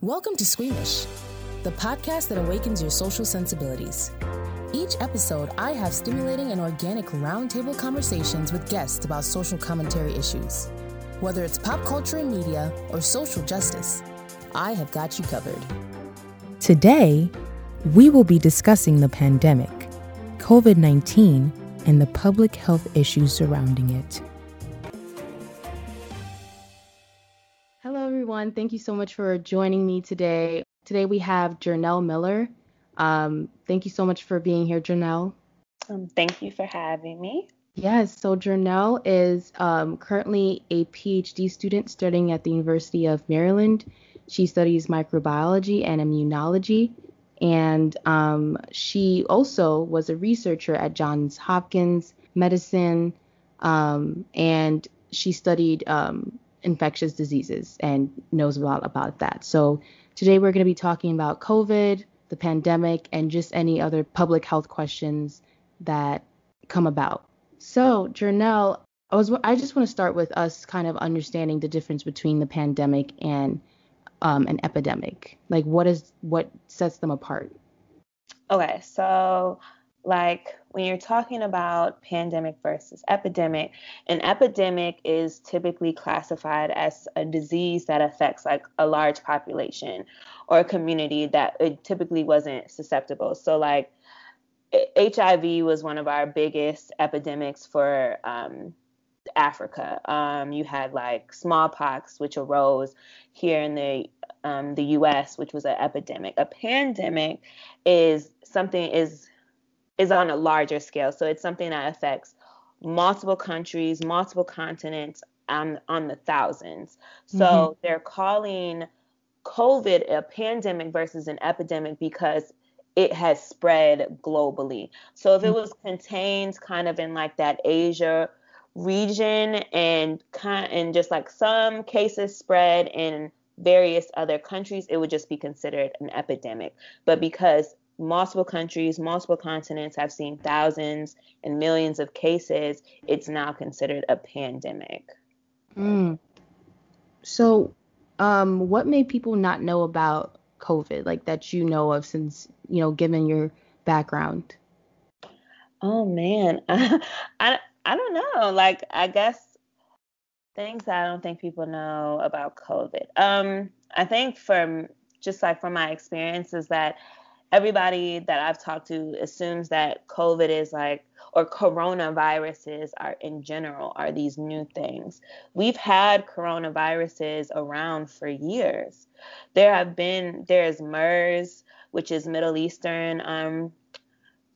Welcome to Squeamish, the podcast that awakens your social sensibilities. Each episode, I have stimulating and organic roundtable conversations with guests about social commentary issues. Whether it's pop culture and media or social justice, I have got you covered. Today, we will be discussing the pandemic, COVID 19, and the public health issues surrounding it. Everyone. Thank you so much for joining me today. Today we have Jernell Miller. Um, thank you so much for being here, Jernell. Um, thank you for having me. Yes, so Jernell is um, currently a PhD student studying at the University of Maryland. She studies microbiology and immunology, and um, she also was a researcher at Johns Hopkins Medicine, um, and she studied um, infectious diseases and knows a lot about that. So today we're going to be talking about COVID, the pandemic, and just any other public health questions that come about. So, Jernell, I was I just want to start with us kind of understanding the difference between the pandemic and um, an epidemic. Like, what is what sets them apart? Okay, so like when you're talking about pandemic versus epidemic, an epidemic is typically classified as a disease that affects like a large population or a community that it typically wasn't susceptible. So like HIV was one of our biggest epidemics for um, Africa. Um, you had like smallpox, which arose here in the um, the U.S., which was an epidemic. A pandemic is something is is on a larger scale, so it's something that affects multiple countries, multiple continents, on on the thousands. So mm-hmm. they're calling COVID a pandemic versus an epidemic because it has spread globally. So if it was contained kind of in like that Asia region and kind and just like some cases spread in various other countries, it would just be considered an epidemic. But because multiple countries, multiple continents have seen thousands and millions of cases, it's now considered a pandemic. Mm. So, um, what made people not know about COVID, like that you know of since, you know, given your background? Oh man. I I, I don't know. Like I guess things I don't think people know about COVID. Um I think from just like from my experience is that everybody that I've talked to assumes that COVID is like, or coronaviruses are in general are these new things. We've had coronaviruses around for years. There have been, there's MERS, which is Middle Eastern um,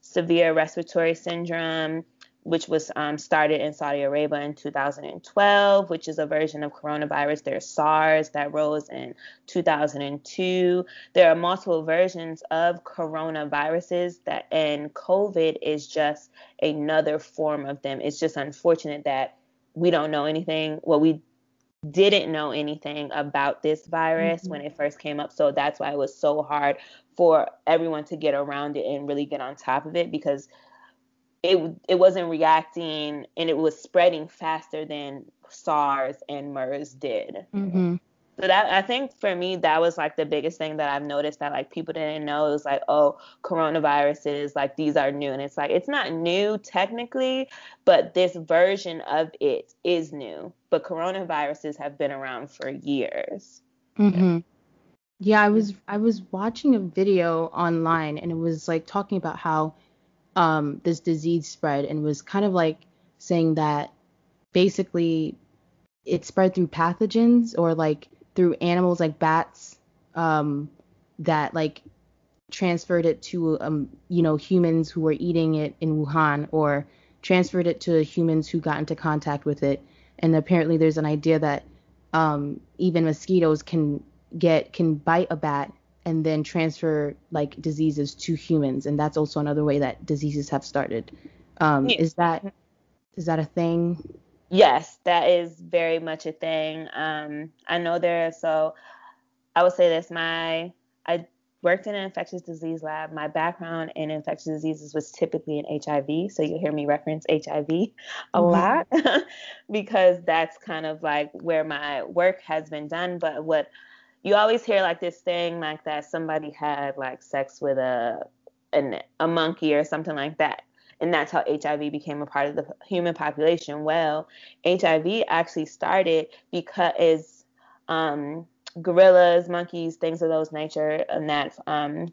severe respiratory syndrome which was um, started in Saudi Arabia in 2012, which is a version of coronavirus. There's SARS that rose in 2002. There are multiple versions of coronaviruses that, and COVID is just another form of them. It's just unfortunate that we don't know anything. Well, we didn't know anything about this virus mm-hmm. when it first came up. So that's why it was so hard for everyone to get around it and really get on top of it because it it wasn't reacting and it was spreading faster than SARS and MERS did. Mm-hmm. So that I think for me that was like the biggest thing that I've noticed that like people didn't know. It was like, oh, coronaviruses, like these are new. And it's like it's not new technically, but this version of it is new. But coronaviruses have been around for years. Mm-hmm. Yeah, I was I was watching a video online and it was like talking about how um, this disease spread and was kind of like saying that basically it spread through pathogens or like through animals like bats um, that like transferred it to um, you know humans who were eating it in Wuhan or transferred it to humans who got into contact with it. And apparently there's an idea that um, even mosquitoes can get can bite a bat and then transfer like diseases to humans and that's also another way that diseases have started. Um, yeah. is that is that a thing? Yes that is very much a thing. Um, i know there so i would say this my i worked in an infectious disease lab. My background in infectious diseases was typically in hiv so you'll hear me reference hiv a mm-hmm. lot because that's kind of like where my work has been done. But what you always hear like this thing like that somebody had like sex with a an, a monkey or something like that and that's how HIV became a part of the human population. Well, HIV actually started because um, gorillas, monkeys, things of those nature, and that um,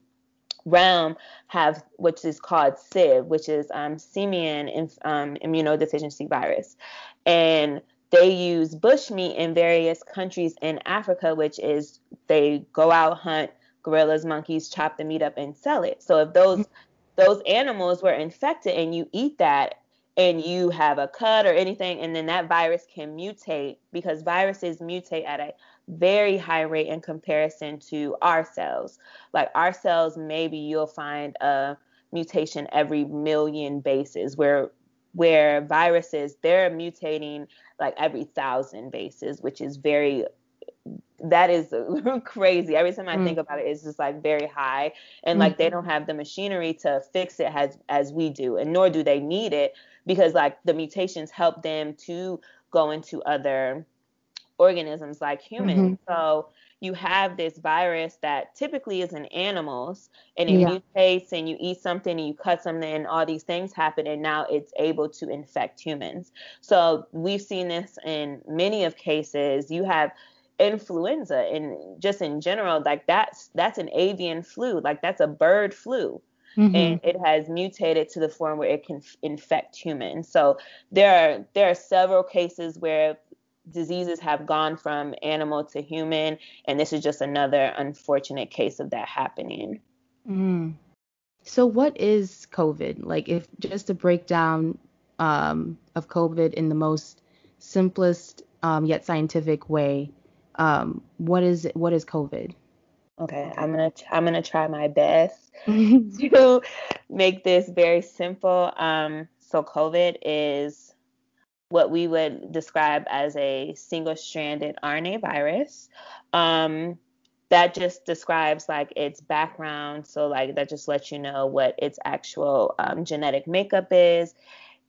realm have which is called SIV, which is um, simian um, immunodeficiency virus, and they use bushmeat in various countries in Africa, which is they go out hunt gorillas, monkeys, chop the meat up and sell it. So if those those animals were infected and you eat that and you have a cut or anything and then that virus can mutate because viruses mutate at a very high rate in comparison to our cells like our cells maybe you'll find a mutation every million bases where where viruses they're mutating like every thousand bases which is very that is crazy. Every time I mm. think about it, it's just like very high, and mm. like they don't have the machinery to fix it as as we do, and nor do they need it because like the mutations help them to go into other organisms like humans. Mm-hmm. So you have this virus that typically is in animals and it yeah. mutates and you eat something and you cut something and all these things happen and now it's able to infect humans. So we've seen this in many of cases. You have influenza and just in general like that's that's an avian flu like that's a bird flu mm-hmm. and it has mutated to the form where it can f- infect humans so there are there are several cases where diseases have gone from animal to human and this is just another unfortunate case of that happening mm. so what is covid like if just to break down um, of covid in the most simplest um, yet scientific way um, what is what is COVID? Okay, I'm gonna I'm gonna try my best to make this very simple. Um, so COVID is what we would describe as a single-stranded RNA virus. Um, that just describes like its background. So like that just lets you know what its actual um, genetic makeup is.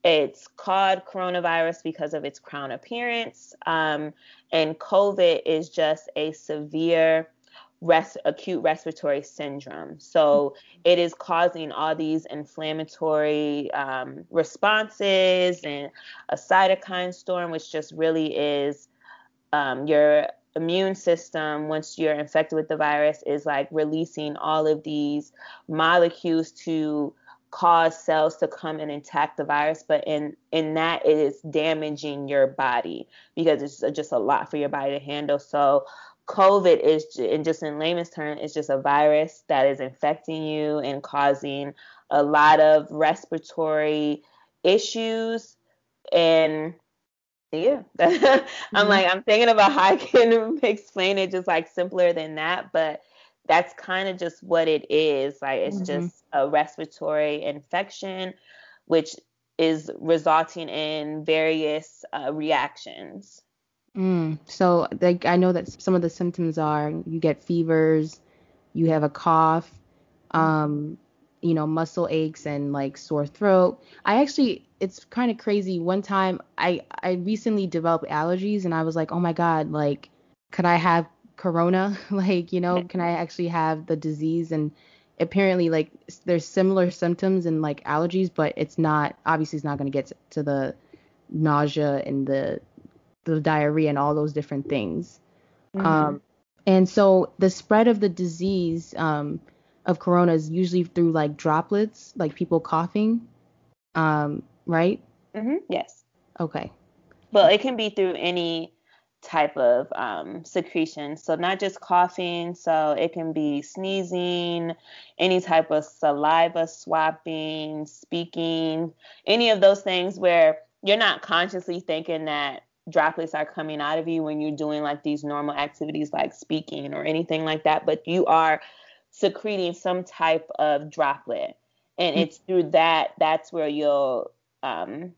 It's called coronavirus because of its crown appearance. Um, and COVID is just a severe res- acute respiratory syndrome. So it is causing all these inflammatory um, responses and a cytokine storm, which just really is um, your immune system once you're infected with the virus is like releasing all of these molecules to cause cells to come and attack the virus but in in that it is damaging your body because it's just a lot for your body to handle so covid is and just in layman's terms it's just a virus that is infecting you and causing a lot of respiratory issues and yeah i'm mm-hmm. like i'm thinking about how i can explain it just like simpler than that but that's kind of just what it is. Like it's mm-hmm. just a respiratory infection, which is resulting in various uh, reactions. Mm. So, like, I know that some of the symptoms are you get fevers, you have a cough, um, you know, muscle aches and like sore throat. I actually, it's kind of crazy. One time, I I recently developed allergies, and I was like, oh my god, like, could I have corona like you know can i actually have the disease and apparently like there's similar symptoms and like allergies but it's not obviously it's not going to get to the nausea and the the diarrhea and all those different things mm-hmm. um and so the spread of the disease um of corona is usually through like droplets like people coughing um right mm-hmm. yes okay well it can be through any type of um, secretion. So not just coughing, so it can be sneezing, any type of saliva swapping, speaking, any of those things where you're not consciously thinking that droplets are coming out of you when you're doing like these normal activities like speaking or anything like that, but you are secreting some type of droplet. And mm. it's through that that's where you'll um,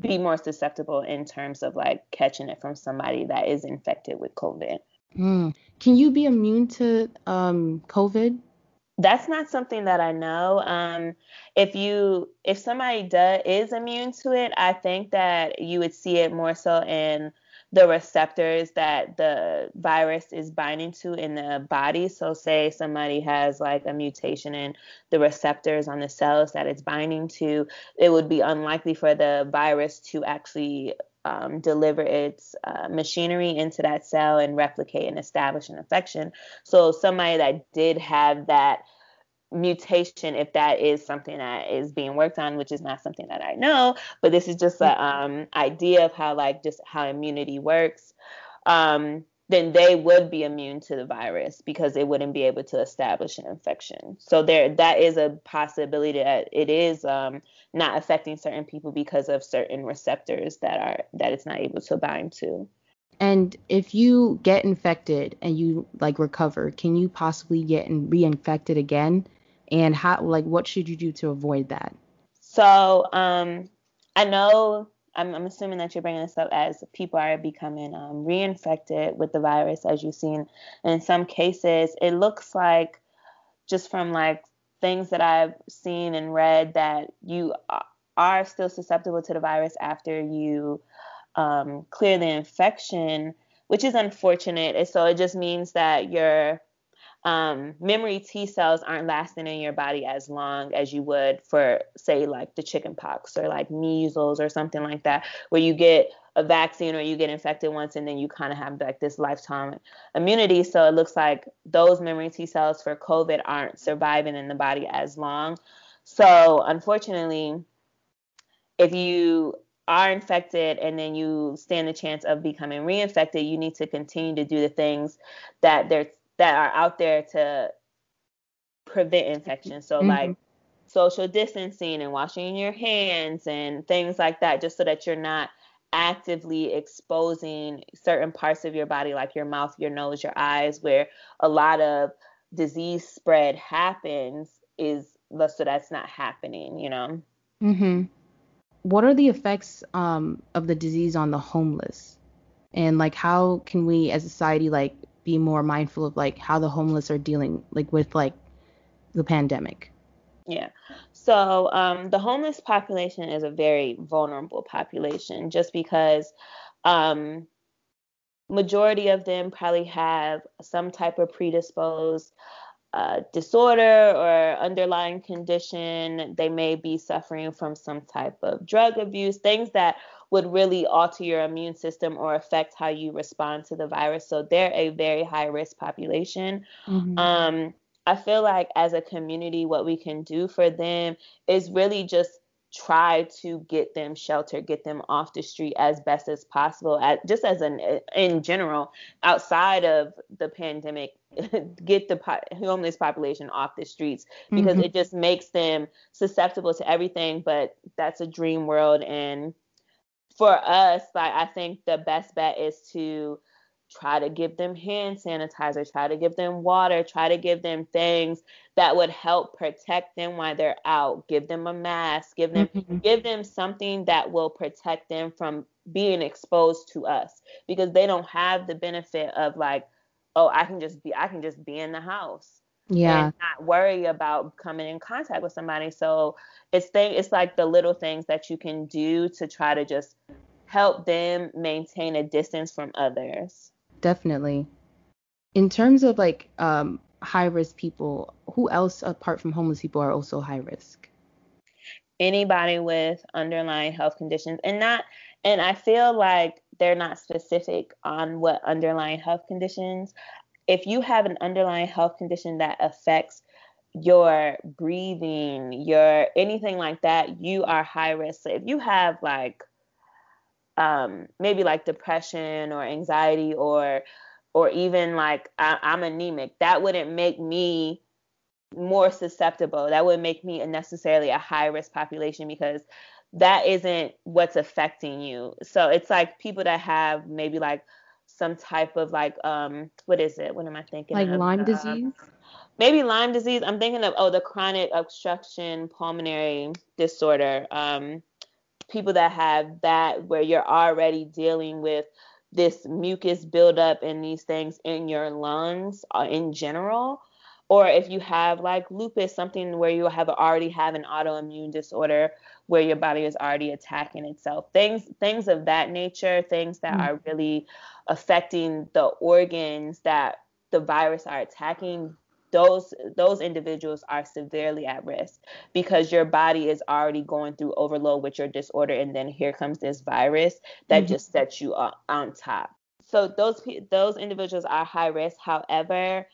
be more susceptible in terms of like catching it from somebody that is infected with COVID. Mm. Can you be immune to um, COVID? That's not something that I know. Um, if you if somebody does is immune to it, I think that you would see it more so in the receptors that the virus is binding to in the body. So, say somebody has like a mutation in the receptors on the cells that it's binding to, it would be unlikely for the virus to actually um, deliver its uh, machinery into that cell and replicate and establish an infection. So, somebody that did have that mutation if that is something that is being worked on which is not something that i know but this is just an um, idea of how like just how immunity works um, then they would be immune to the virus because they wouldn't be able to establish an infection so there that is a possibility that it is um, not affecting certain people because of certain receptors that are that it's not able to bind to and if you get infected and you like recover, can you possibly get reinfected again? and how like what should you do to avoid that? So um, I know I'm, I'm, assuming that you're bringing this up as people are becoming um, reinfected with the virus, as you've seen. And in some cases, it looks like just from like things that I've seen and read that you are still susceptible to the virus after you um, clear the infection, which is unfortunate. So it just means that you're um, memory T cells aren't lasting in your body as long as you would for, say, like the chicken pox or like measles or something like that, where you get a vaccine or you get infected once and then you kind of have like this lifetime immunity. So it looks like those memory T cells for COVID aren't surviving in the body as long. So unfortunately, if you are infected and then you stand the chance of becoming reinfected, you need to continue to do the things that they're that are out there to prevent infection. So mm-hmm. like social distancing and washing your hands and things like that, just so that you're not actively exposing certain parts of your body, like your mouth, your nose, your eyes, where a lot of disease spread happens, is so that's not happening, you know. Mhm. What are the effects um, of the disease on the homeless? And like, how can we, as a society, like be more mindful of like how the homeless are dealing like with like the pandemic. Yeah. So um, the homeless population is a very vulnerable population just because um, majority of them probably have some type of predisposed uh, disorder or underlying condition. They may be suffering from some type of drug abuse, things that would really alter your immune system or affect how you respond to the virus. So they're a very high risk population. Mm-hmm. Um, I feel like as a community, what we can do for them is really just try to get them shelter, get them off the street as best as possible. At, just as an in general, outside of the pandemic, get the po- homeless population off the streets because mm-hmm. it just makes them susceptible to everything. But that's a dream world, and for us, like I think the best bet is to try to give them hand sanitizer, try to give them water, try to give them things that would help protect them while they're out. Give them a mask, give them mm-hmm. give them something that will protect them from being exposed to us because they don't have the benefit of like, oh, I can just be I can just be in the house. Yeah. And not worry about coming in contact with somebody. So it's thing it's like the little things that you can do to try to just help them maintain a distance from others definitely in terms of like um, high risk people who else apart from homeless people are also high risk anybody with underlying health conditions and not and i feel like they're not specific on what underlying health conditions if you have an underlying health condition that affects your breathing, your anything like that, you are high risk. So if you have like um, maybe like depression or anxiety or or even like I, I'm anemic, that wouldn't make me more susceptible. That would make me necessarily a high risk population because that isn't what's affecting you. So it's like people that have maybe like some type of like um what is it? What am I thinking? Like of? Lyme uh, disease? maybe Lyme disease. I'm thinking of oh the chronic obstruction pulmonary disorder. Um, people that have that where you're already dealing with this mucus buildup and these things in your lungs uh, in general. Or if you have like lupus, something where you have already have an autoimmune disorder where your body is already attacking itself. Things things of that nature, things that mm-hmm. are really affecting the organs that the virus are attacking those those individuals are severely at risk because your body is already going through overload with your disorder and then here comes this virus that mm-hmm. just sets you on top so those those individuals are high risk however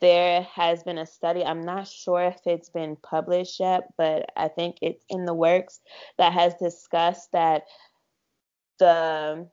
there has been a study i'm not sure if it's been published yet but i think it's in the works that has discussed that the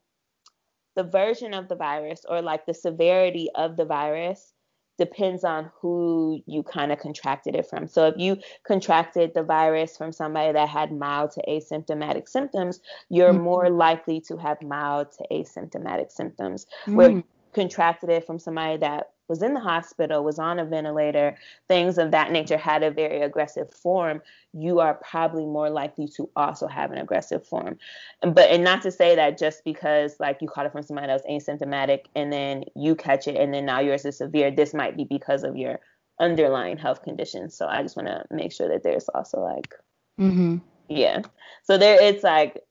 the version of the virus or like the severity of the virus depends on who you kind of contracted it from. So if you contracted the virus from somebody that had mild to asymptomatic symptoms, you're mm-hmm. more likely to have mild to asymptomatic symptoms. Mm-hmm. Where mm. contracted it from somebody that was in the hospital, was on a ventilator, things of that nature had a very aggressive form, you are probably more likely to also have an aggressive form. But and not to say that just because like you caught it from somebody that was asymptomatic and then you catch it and then now yours is severe, this might be because of your underlying health conditions. So I just want to make sure that there's also like mm-hmm. yeah. So there it's like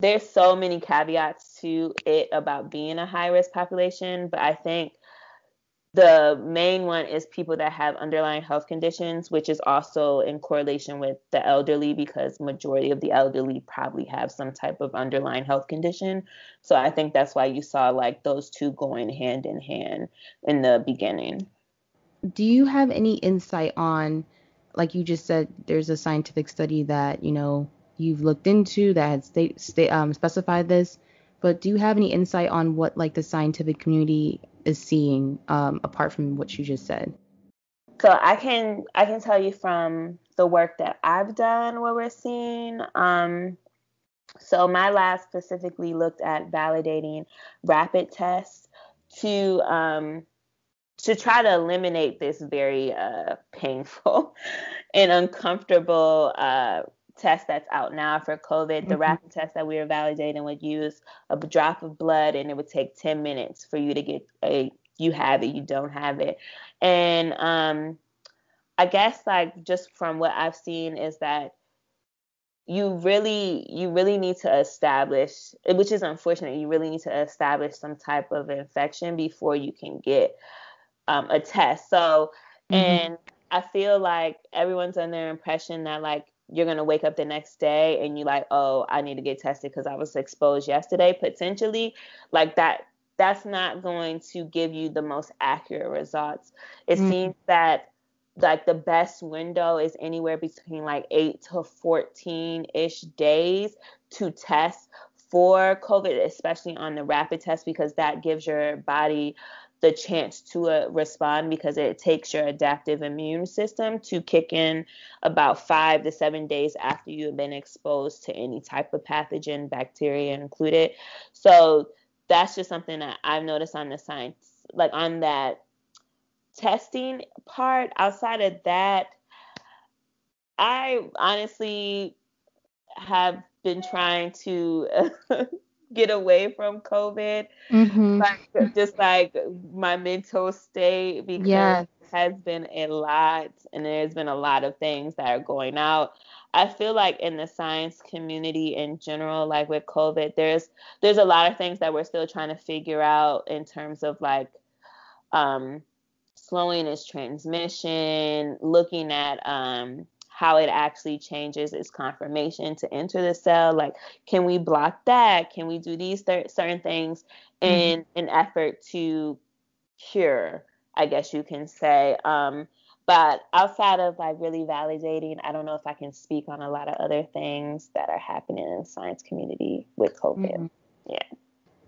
there's so many caveats to it about being a high risk population, but I think the main one is people that have underlying health conditions, which is also in correlation with the elderly because majority of the elderly probably have some type of underlying health condition. So I think that's why you saw like those two going hand in hand in the beginning. Do you have any insight on like you just said there's a scientific study that, you know, you've looked into that has state, state um, specified this, but do you have any insight on what like the scientific community is seeing um, apart from what you just said? So I can I can tell you from the work that I've done what we're seeing. Um, so my lab specifically looked at validating rapid tests to um, to try to eliminate this very uh, painful and uncomfortable uh, test that's out now for COVID. Mm-hmm. The rapid test that we were validating would use a drop of blood and it would take 10 minutes for you to get a you have it, you don't have it. And um I guess like just from what I've seen is that you really you really need to establish which is unfortunate you really need to establish some type of infection before you can get um, a test so mm-hmm. and i feel like everyone's under impression that like you're going to wake up the next day and you're like, oh, I need to get tested because I was exposed yesterday, potentially, like that, that's not going to give you the most accurate results. It mm-hmm. seems that like the best window is anywhere between like 8 to 14 ish days to test for COVID, especially on the rapid test, because that gives your body the chance to uh, respond because it takes your adaptive immune system to kick in about five to seven days after you have been exposed to any type of pathogen, bacteria included. So that's just something that I've noticed on the science, like on that testing part. Outside of that, I honestly have been trying to get away from COVID. Mm-hmm. Like just like my mental state because yes. it has been a lot and there's been a lot of things that are going out. I feel like in the science community in general, like with COVID, there's there's a lot of things that we're still trying to figure out in terms of like um slowing its transmission, looking at um how it actually changes its conformation to enter the cell. Like, can we block that? Can we do these th- certain things in mm-hmm. an effort to cure? I guess you can say. Um, but outside of like really validating, I don't know if I can speak on a lot of other things that are happening in the science community with COVID. Mm-hmm. Yeah.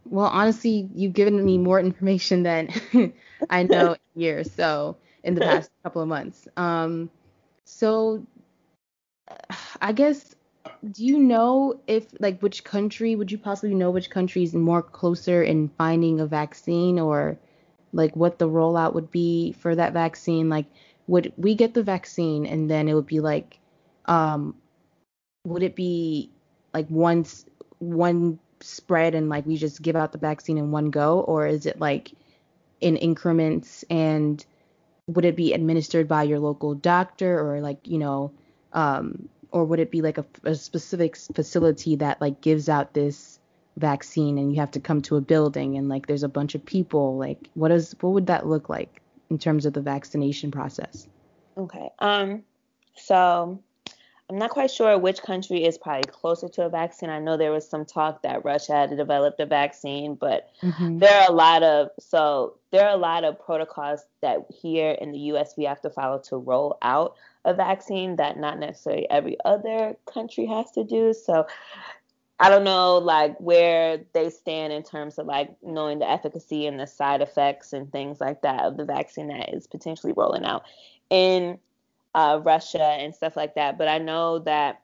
Well, honestly, you've given me more information than I know years. So in the past couple of months. Um, so I guess do you know if like which country would you possibly know which country is more closer in finding a vaccine or like what the rollout would be for that vaccine? Like would we get the vaccine and then it would be like um would it be like once one spread and like we just give out the vaccine in one go? Or is it like in increments and would it be administered by your local doctor or like you know um, or would it be like a, a specific facility that like gives out this vaccine and you have to come to a building and like there's a bunch of people? Like what is what would that look like in terms of the vaccination process? Okay um so I'm not quite sure which country is probably closer to a vaccine. I know there was some talk that Russia had developed a vaccine, but mm-hmm. there are a lot of so there are a lot of protocols that here in the US we have to follow to roll out a vaccine that not necessarily every other country has to do. So I don't know like where they stand in terms of like knowing the efficacy and the side effects and things like that of the vaccine that is potentially rolling out in uh, Russia and stuff like that. But I know that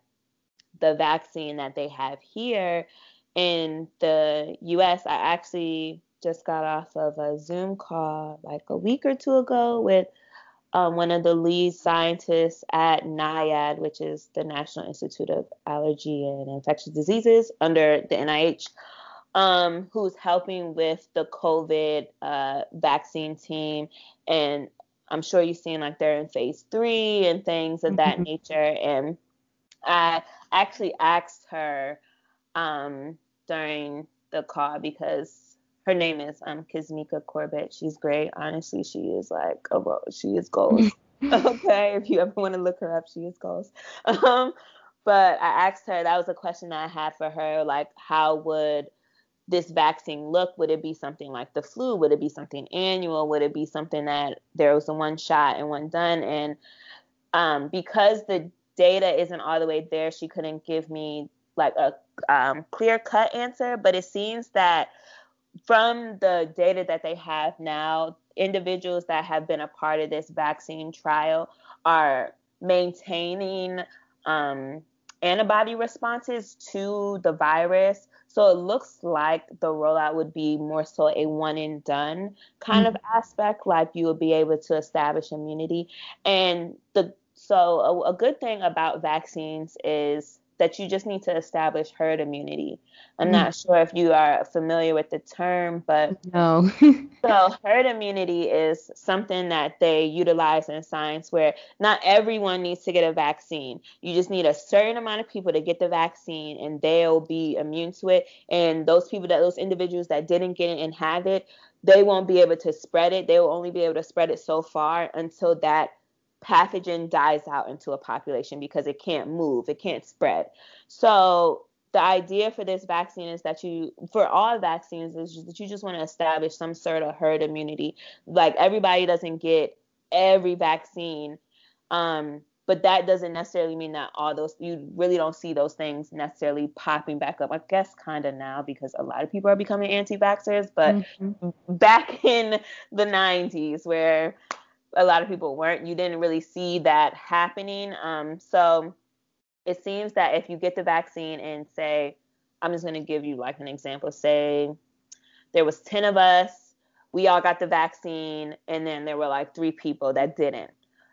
the vaccine that they have here in the US, I actually just got off of a Zoom call like a week or two ago with um, one of the lead scientists at NIAID, which is the National Institute of Allergy and Infectious Diseases under the NIH, um, who's helping with the COVID uh, vaccine team. And I'm sure you've seen like they're in phase three and things of that mm-hmm. nature. And I actually asked her um, during the call because her name is um Kizzmekia Corbett. She's great. Honestly, she is like oh, she is goals. okay, if you ever want to look her up, she is goals. Um, but I asked her that was a question that I had for her, like how would this vaccine look? Would it be something like the flu? Would it be something annual? Would it be something that there was a one shot and one done? And um, because the data isn't all the way there, she couldn't give me like a um, clear cut answer. But it seems that from the data that they have now, individuals that have been a part of this vaccine trial are maintaining um, antibody responses to the virus so it looks like the rollout would be more so a one and done kind mm-hmm. of aspect, like you would be able to establish immunity. And the so a, a good thing about vaccines is that you just need to establish herd immunity. I'm mm. not sure if you are familiar with the term, but no. so herd immunity is something that they utilize in science where not everyone needs to get a vaccine. You just need a certain amount of people to get the vaccine and they'll be immune to it. And those people that those individuals that didn't get it and have it, they won't be able to spread it. They will only be able to spread it so far until that pathogen dies out into a population because it can't move, it can't spread. So the idea for this vaccine is that you for all vaccines is that you just want to establish some sort of herd immunity. Like everybody doesn't get every vaccine. Um, but that doesn't necessarily mean that all those you really don't see those things necessarily popping back up. I guess kind of now because a lot of people are becoming anti-vaxxers, but mm-hmm. back in the 90s where a lot of people weren't. You didn't really see that happening. Um, so it seems that if you get the vaccine and say, I'm just going to give you like an example. Say there was 10 of us, we all got the vaccine, and then there were like three people that didn't,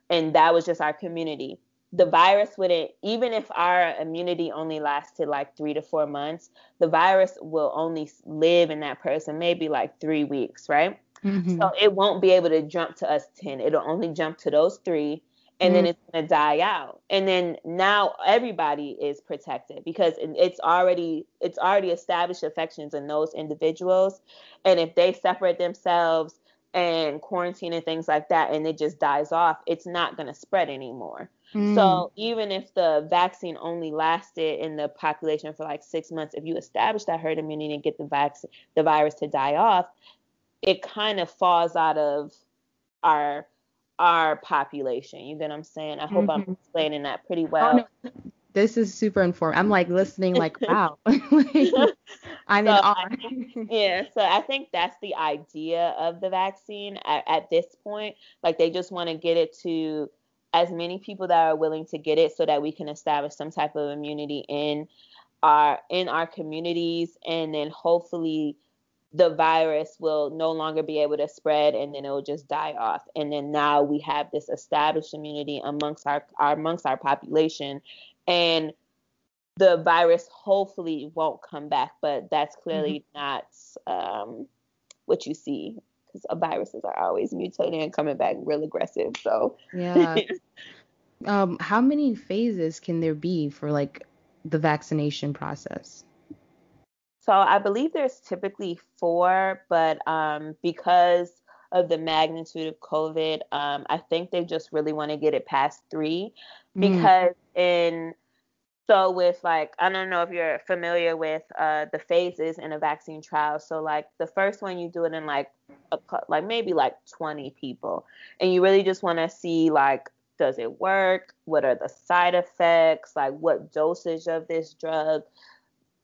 and that was just our community. The virus wouldn't, even if our immunity only lasted like three to four months, the virus will only live in that person maybe like three weeks, right? Mm-hmm. So it won't be able to jump to us 10. It'll only jump to those three and mm-hmm. then it's going to die out. And then now everybody is protected because it's already it's already established affections in those individuals and if they separate themselves and quarantine and things like that and it just dies off, it's not going to spread anymore. Mm. So even if the vaccine only lasted in the population for like six months, if you establish that herd immunity and get the vaccine, the virus to die off, it kind of falls out of our our population. You get what I'm saying? I hope mm-hmm. I'm explaining that pretty well. Oh, no. This is super informative. I'm like listening, like wow. I'm so in awe. Think, yeah, so I think that's the idea of the vaccine at, at this point. Like they just want to get it to as many people that are willing to get it, so that we can establish some type of immunity in our in our communities, and then hopefully the virus will no longer be able to spread and then it will just die off and then now we have this established immunity amongst our, our amongst our population and the virus hopefully won't come back but that's clearly mm-hmm. not um, what you see because viruses are always mutating and coming back real aggressive. So yeah. um, how many phases can there be for like the vaccination process? So I believe there's typically four, but um, because of the magnitude of COVID, um, I think they just really want to get it past three mm. because mm. in so with like I don't know if you're familiar with uh, the phases in a vaccine trial. So like the first one you do it in like a, like maybe like 20 people, and you really just want to see like does it work? What are the side effects? Like what dosage of this drug?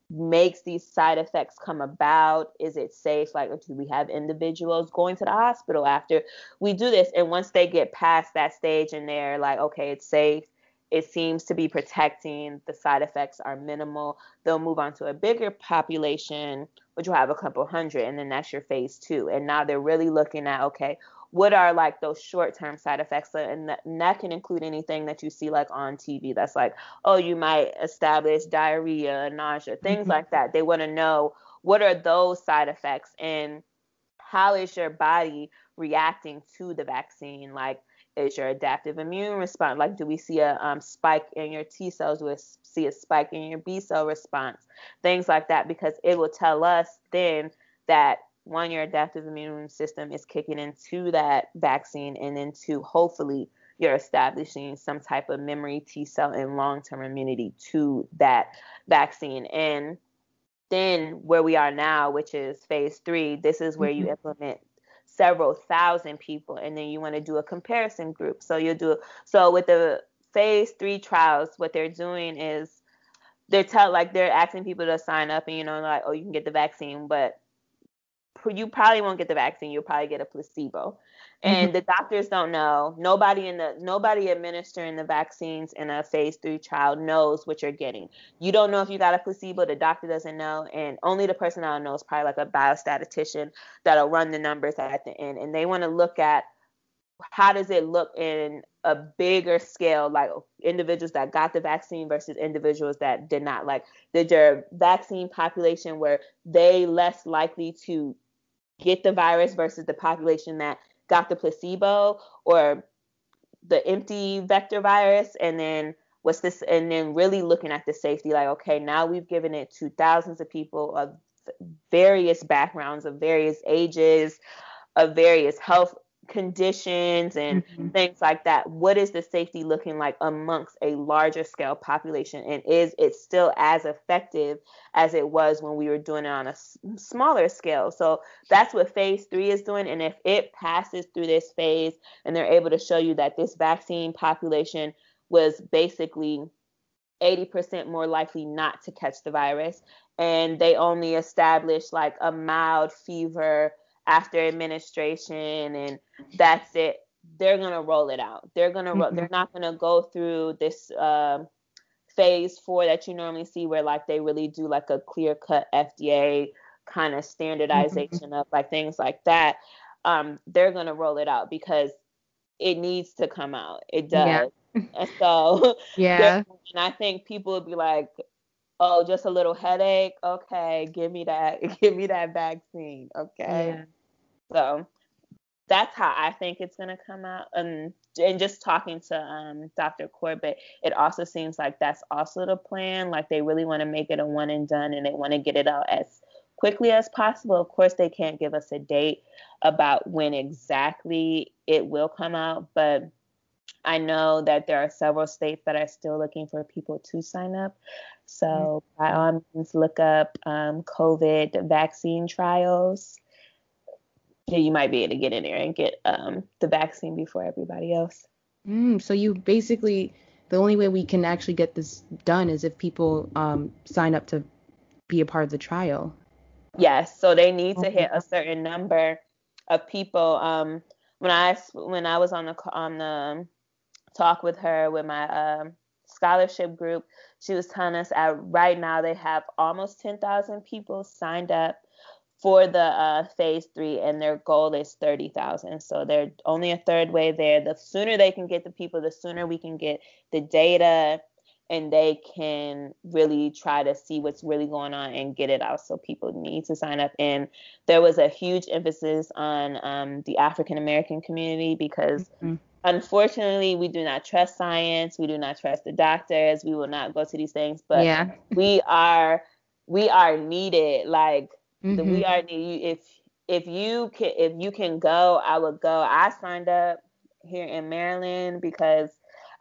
Makes these side effects come about? Is it safe? Like, do we have individuals going to the hospital after we do this? And once they get past that stage and they're like, okay, it's safe, it seems to be protecting, the side effects are minimal, they'll move on to a bigger population, which will have a couple hundred, and then that's your phase two. And now they're really looking at, okay, what are like those short term side effects? And that, and that, can include anything that you see like on tv that's like oh you might establish diarrhea nausea things mm-hmm. like that. They want to know what are those side effects and how is your body reacting to the vaccine? Like is your adaptive immune response like do we see a um, spike in your t cells? Do we see a spike in your b cell response? Things like that because it will tell us then that one, your adaptive immune system is kicking into that vaccine, and then two, hopefully you're establishing some type of memory T cell and long term immunity to that vaccine. And then where we are now, which is phase three, this is where mm-hmm. you implement several thousand people, and then you want to do a comparison group. So you'll do so with the phase three trials, what they're doing is they're tell like they're asking people to sign up and you know like oh you can get the vaccine but you probably won't get the vaccine. You'll probably get a placebo. And mm-hmm. the doctors don't know. Nobody in the nobody administering the vaccines in a phase three trial knows what you're getting. You don't know if you got a placebo. The doctor doesn't know, and only the person that knows probably like a biostatistician that'll run the numbers at the end. And they want to look at how does it look in a bigger scale, like individuals that got the vaccine versus individuals that did not. Like, did your vaccine population were they less likely to get the virus versus the population that got the placebo or the empty vector virus and then what's this and then really looking at the safety like okay now we've given it to thousands of people of various backgrounds of various ages of various health conditions and mm-hmm. things like that. What is the safety looking like amongst a larger scale population? And is it still as effective as it was when we were doing it on a s- smaller scale? So that's what phase 3 is doing. And if it passes through this phase and they're able to show you that this vaccine population was basically 80% more likely not to catch the virus and they only established like a mild fever after administration and that's it. They're going to roll it out. They're going to mm-hmm. they're not going to go through this uh, phase four that you normally see where like they really do like a clear cut fda kind of standardization mm-hmm. of like things like that. Um, they're going to roll it out because it needs to come out. It does. Yeah. and so yeah. and i think people would be like oh just a little headache? Okay give me that give me that vaccine. Okay. Yeah. So that's how I think it's gonna come out. And and just talking to um, Dr. Corbett, it also seems like that's also the plan. Like they really want to make it a one and done, and they want to get it out as quickly as possible. Of course, they can't give us a date about when exactly it will come out, but I know that there are several states that are still looking for people to sign up. So by all means, look up um, COVID vaccine trials you might be able to get in there and get um, the vaccine before everybody else. Mm, so you basically the only way we can actually get this done is if people um, sign up to be a part of the trial. Yes, so they need to hit a certain number of people. Um, when I when I was on the on the talk with her with my um, scholarship group, she was telling us at right now they have almost 10,000 people signed up for the uh, phase three, and their goal is 30,000. So they're only a third way there. The sooner they can get the people, the sooner we can get the data and they can really try to see what's really going on and get it out. So people need to sign up. And there was a huge emphasis on um, the African American community because. Mm-hmm. Unfortunately, we do not trust science. We do not trust the doctors. We will not go to these things. But yeah. we are we are needed. Like mm-hmm. the, we are needed. If if you can if you can go, I would go. I signed up here in Maryland because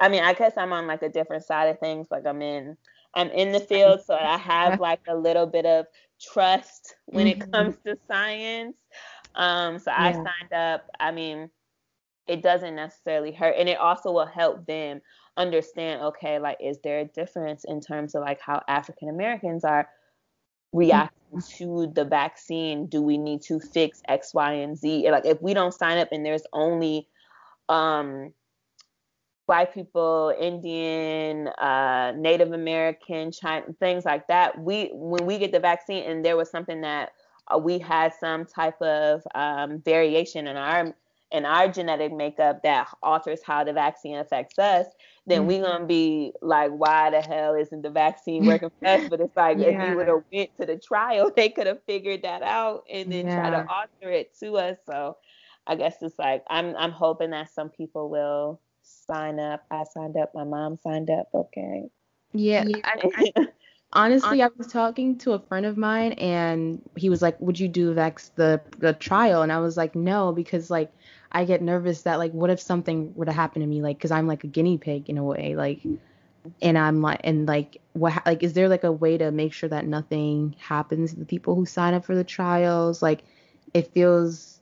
I mean, I guess I'm on like a different side of things. Like I'm in I'm in the field, so I have like a little bit of trust when mm-hmm. it comes to science. Um, so yeah. I signed up. I mean, it doesn't necessarily hurt, and it also will help them understand. Okay, like is there a difference in terms of like how African Americans are reacting mm-hmm. to the vaccine? Do we need to fix X, Y, and Z? Like if we don't sign up and there's only um white people, Indian, uh, Native American, China, things like that. We when we get the vaccine and there was something that uh, we had some type of um, variation in our in our genetic makeup that alters how the vaccine affects us, then mm-hmm. we're gonna be like, why the hell isn't the vaccine working for us? But it's like yeah. if you would have went to the trial, they could have figured that out and then yeah. try to alter it to us. So I guess it's like I'm I'm hoping that some people will sign up. I signed up. My mom signed up. Okay. Yeah. yeah. I, I, honestly, I was talking to a friend of mine, and he was like, "Would you do Vex the the trial?" And I was like, "No," because like I get nervous that like, what if something were to happen to me? Like, because I'm like a guinea pig in a way, like. And I'm like, and like, what, like, is there like a way to make sure that nothing happens to the people who sign up for the trials? Like, it feels,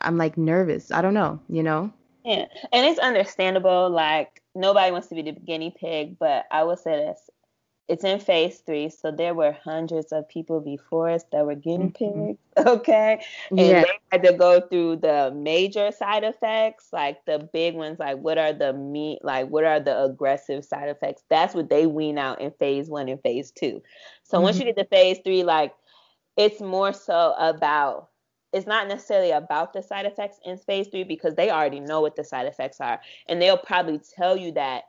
I'm like nervous. I don't know, you know? Yeah, and it's understandable. Like nobody wants to be the guinea pig, but I will say this: it's in phase three, so there were hundreds of people before us that were guinea mm-hmm. pigs. Okay, and yeah. they had to go through the major side effects, like the big ones, like what are the meat, like what are the aggressive side effects. That's what they wean out in phase one and phase two. So mm-hmm. once you mm-hmm. get to phase three, like it's more so about it's not necessarily about the side effects in phase three because they already know what the side effects are. And they'll probably tell you that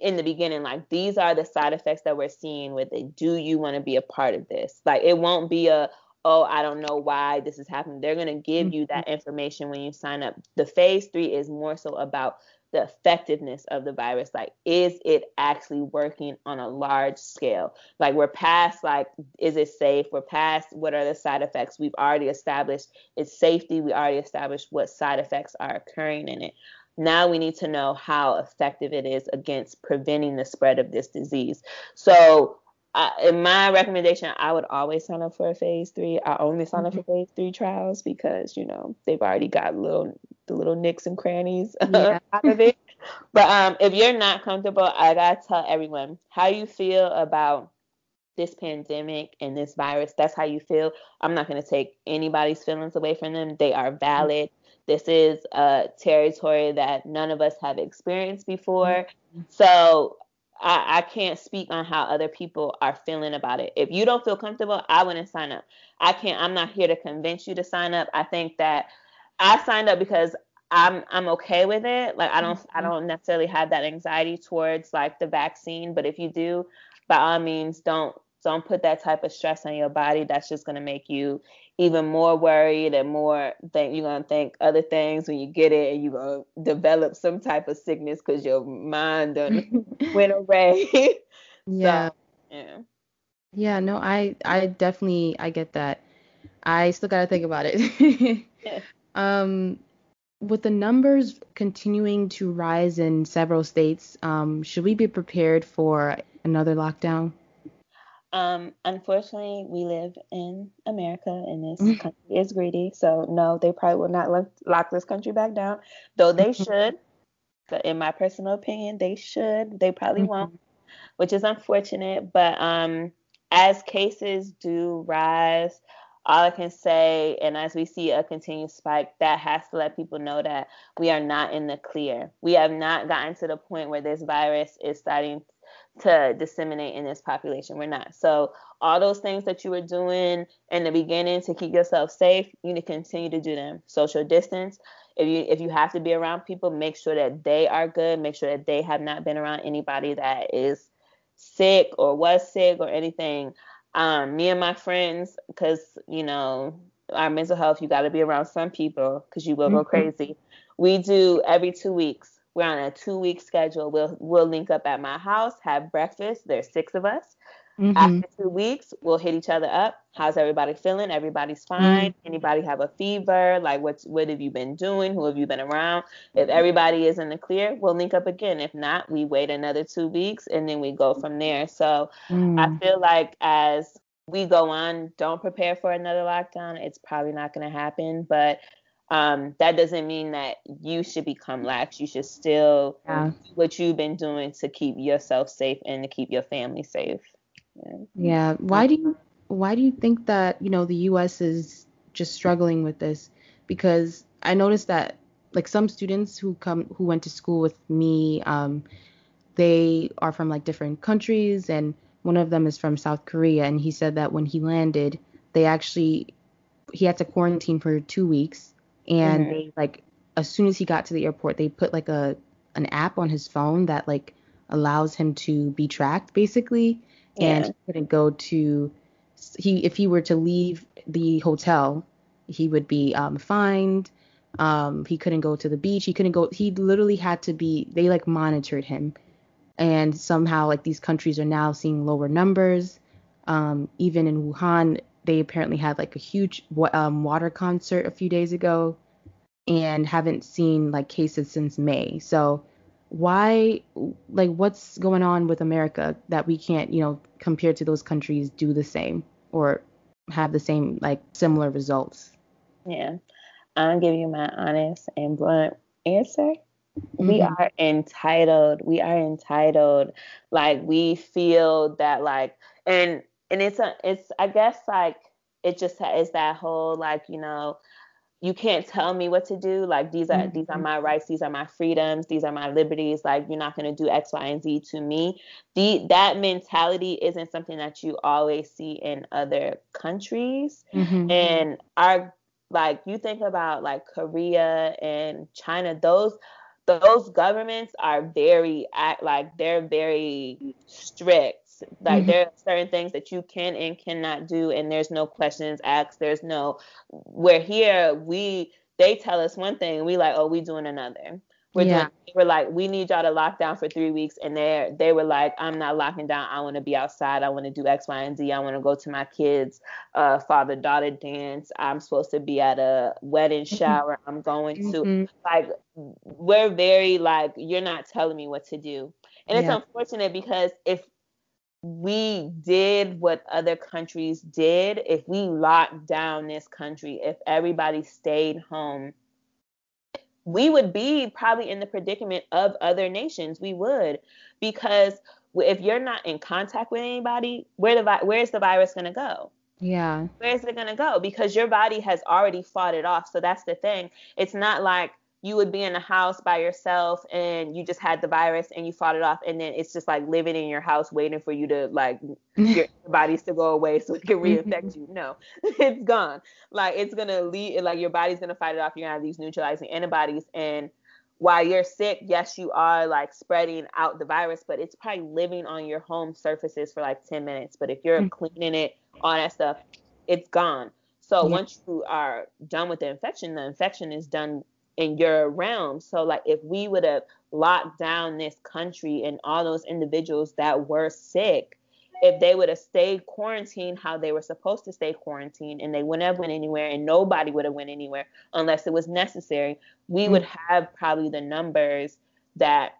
in the beginning, like these are the side effects that we're seeing with it. Do you want to be a part of this? Like it won't be a, oh, I don't know why this is happening. They're going to give you that mm-hmm. information when you sign up. The phase three is more so about the effectiveness of the virus like is it actually working on a large scale like we're past like is it safe we're past what are the side effects we've already established its safety we already established what side effects are occurring in it now we need to know how effective it is against preventing the spread of this disease so uh, in my recommendation, I would always sign up for a phase three. I only sign up for mm-hmm. phase three trials because you know they've already got little the little nicks and crannies yeah. out of it. But um, if you're not comfortable, I gotta tell everyone how you feel about this pandemic and this virus. That's how you feel. I'm not gonna take anybody's feelings away from them. They are valid. This is a territory that none of us have experienced before. Mm-hmm. So I, I can't speak on how other people are feeling about it. If you don't feel comfortable, I wouldn't sign up. I can't. I'm not here to convince you to sign up. I think that I signed up because I'm I'm okay with it. Like I don't I mm-hmm. don't necessarily have that anxiety towards like the vaccine, but if you do, by all means don't don't put that type of stress on your body. That's just gonna make you even more worried and more think you're gonna think other things when you get it and you're gonna develop some type of sickness because your mind done went away. yeah. So, yeah. Yeah, no, I I definitely I get that. I still gotta think about it. Um, with the numbers continuing to rise in several states, um, should we be prepared for another lockdown? Um, unfortunately, we live in America, and this mm-hmm. country is greedy. So no, they probably will not lock, lock this country back down, though they mm-hmm. should. But in my personal opinion, they should. They probably mm-hmm. won't, which is unfortunate. But um, as cases do rise, all I can say, and as we see a continued spike, that has to let people know that we are not in the clear. We have not gotten to the point where this virus is starting to disseminate in this population. We're not. So all those things that you were doing in the beginning to keep yourself safe, you need to continue to do them. Social distance. If you if you have to be around people, make sure that they are good. Make sure that they have not been around anybody that is sick or was sick or anything, um, me and my friends, because you know our mental health, you got to be around some people because you will mm-hmm. go crazy. We do every two weeks. We're on a two week schedule. We'll we'll link up at my house, have breakfast. There's six of us. Mm-hmm. After two weeks, we'll hit each other up. How's everybody feeling? Everybody's fine. Mm-hmm. Anybody have a fever? Like what's what have you been doing? Who have you been around? If everybody is in the clear, we'll link up again. If not, we wait another two weeks and then we go from there. So mm-hmm. I mm. feel like as we go on, don't prepare for another lockdown. It's probably not going to happen, but um, that doesn't mean that you should become lax. You should still yeah. do what you've been doing to keep yourself safe and to keep your family safe. Yeah. yeah. Why do you why do you think that you know the U.S. is just struggling with this? Because I noticed that like some students who come who went to school with me, um, they are from like different countries and one of them is from South Korea, and he said that when he landed, they actually he had to quarantine for two weeks, and mm-hmm. they like as soon as he got to the airport, they put like a an app on his phone that like allows him to be tracked basically, yeah. and he couldn't go to he if he were to leave the hotel, he would be um, fined. Um, he couldn't go to the beach. He couldn't go. He literally had to be. They like monitored him and somehow like these countries are now seeing lower numbers. Um, even in Wuhan, they apparently had like a huge um, water concert a few days ago, and haven't seen like cases since May. So why like what's going on with America that we can't you know compared to those countries do the same or have the same like similar results? Yeah, I'm giving you my honest and blunt answer. Mm-hmm. We are entitled. We are entitled. Like we feel that like and and it's a it's I guess like it just is that whole like you know you can't tell me what to do like these are mm-hmm. these are mm-hmm. my rights these are my freedoms these are my liberties like you're not going to do x y and z to me the that mentality isn't something that you always see in other countries mm-hmm. and our like you think about like korea and china those those governments are very act like they're very strict like mm-hmm. there are certain things that you can and cannot do and there's no questions asked there's no where here we they tell us one thing we like oh we doing another we're yeah. doing, we're like, we need y'all to lock down for three weeks, and they they were like, I'm not locking down. I want to be outside. I want to do X, Y, and Z. I want to go to my kids' uh, father daughter dance. I'm supposed to be at a wedding mm-hmm. shower. I'm going to mm-hmm. like, we're very like, you're not telling me what to do, and it's yeah. unfortunate because if we did what other countries did, if we locked down this country, if everybody stayed home we would be probably in the predicament of other nations. We would, because if you're not in contact with anybody, where the vi- where's the virus gonna go? Yeah. Where's it gonna go? Because your body has already fought it off. So that's the thing. It's not like you would be in a house by yourself and you just had the virus and you fought it off and then it's just like living in your house waiting for you to like your bodies to go away so it can reinfect you. No, it's gone. Like it's gonna leave like your body's gonna fight it off. You're gonna have these neutralizing antibodies and while you're sick, yes, you are like spreading out the virus, but it's probably living on your home surfaces for like 10 minutes. But if you're mm-hmm. cleaning it, all that stuff, it's gone. So yeah. once you are done with the infection, the infection is done in your realm. So like if we would have locked down this country and all those individuals that were sick, if they would have stayed quarantined how they were supposed to stay quarantined and they wouldn't have went anywhere and nobody would have went anywhere unless it was necessary, we mm-hmm. would have probably the numbers that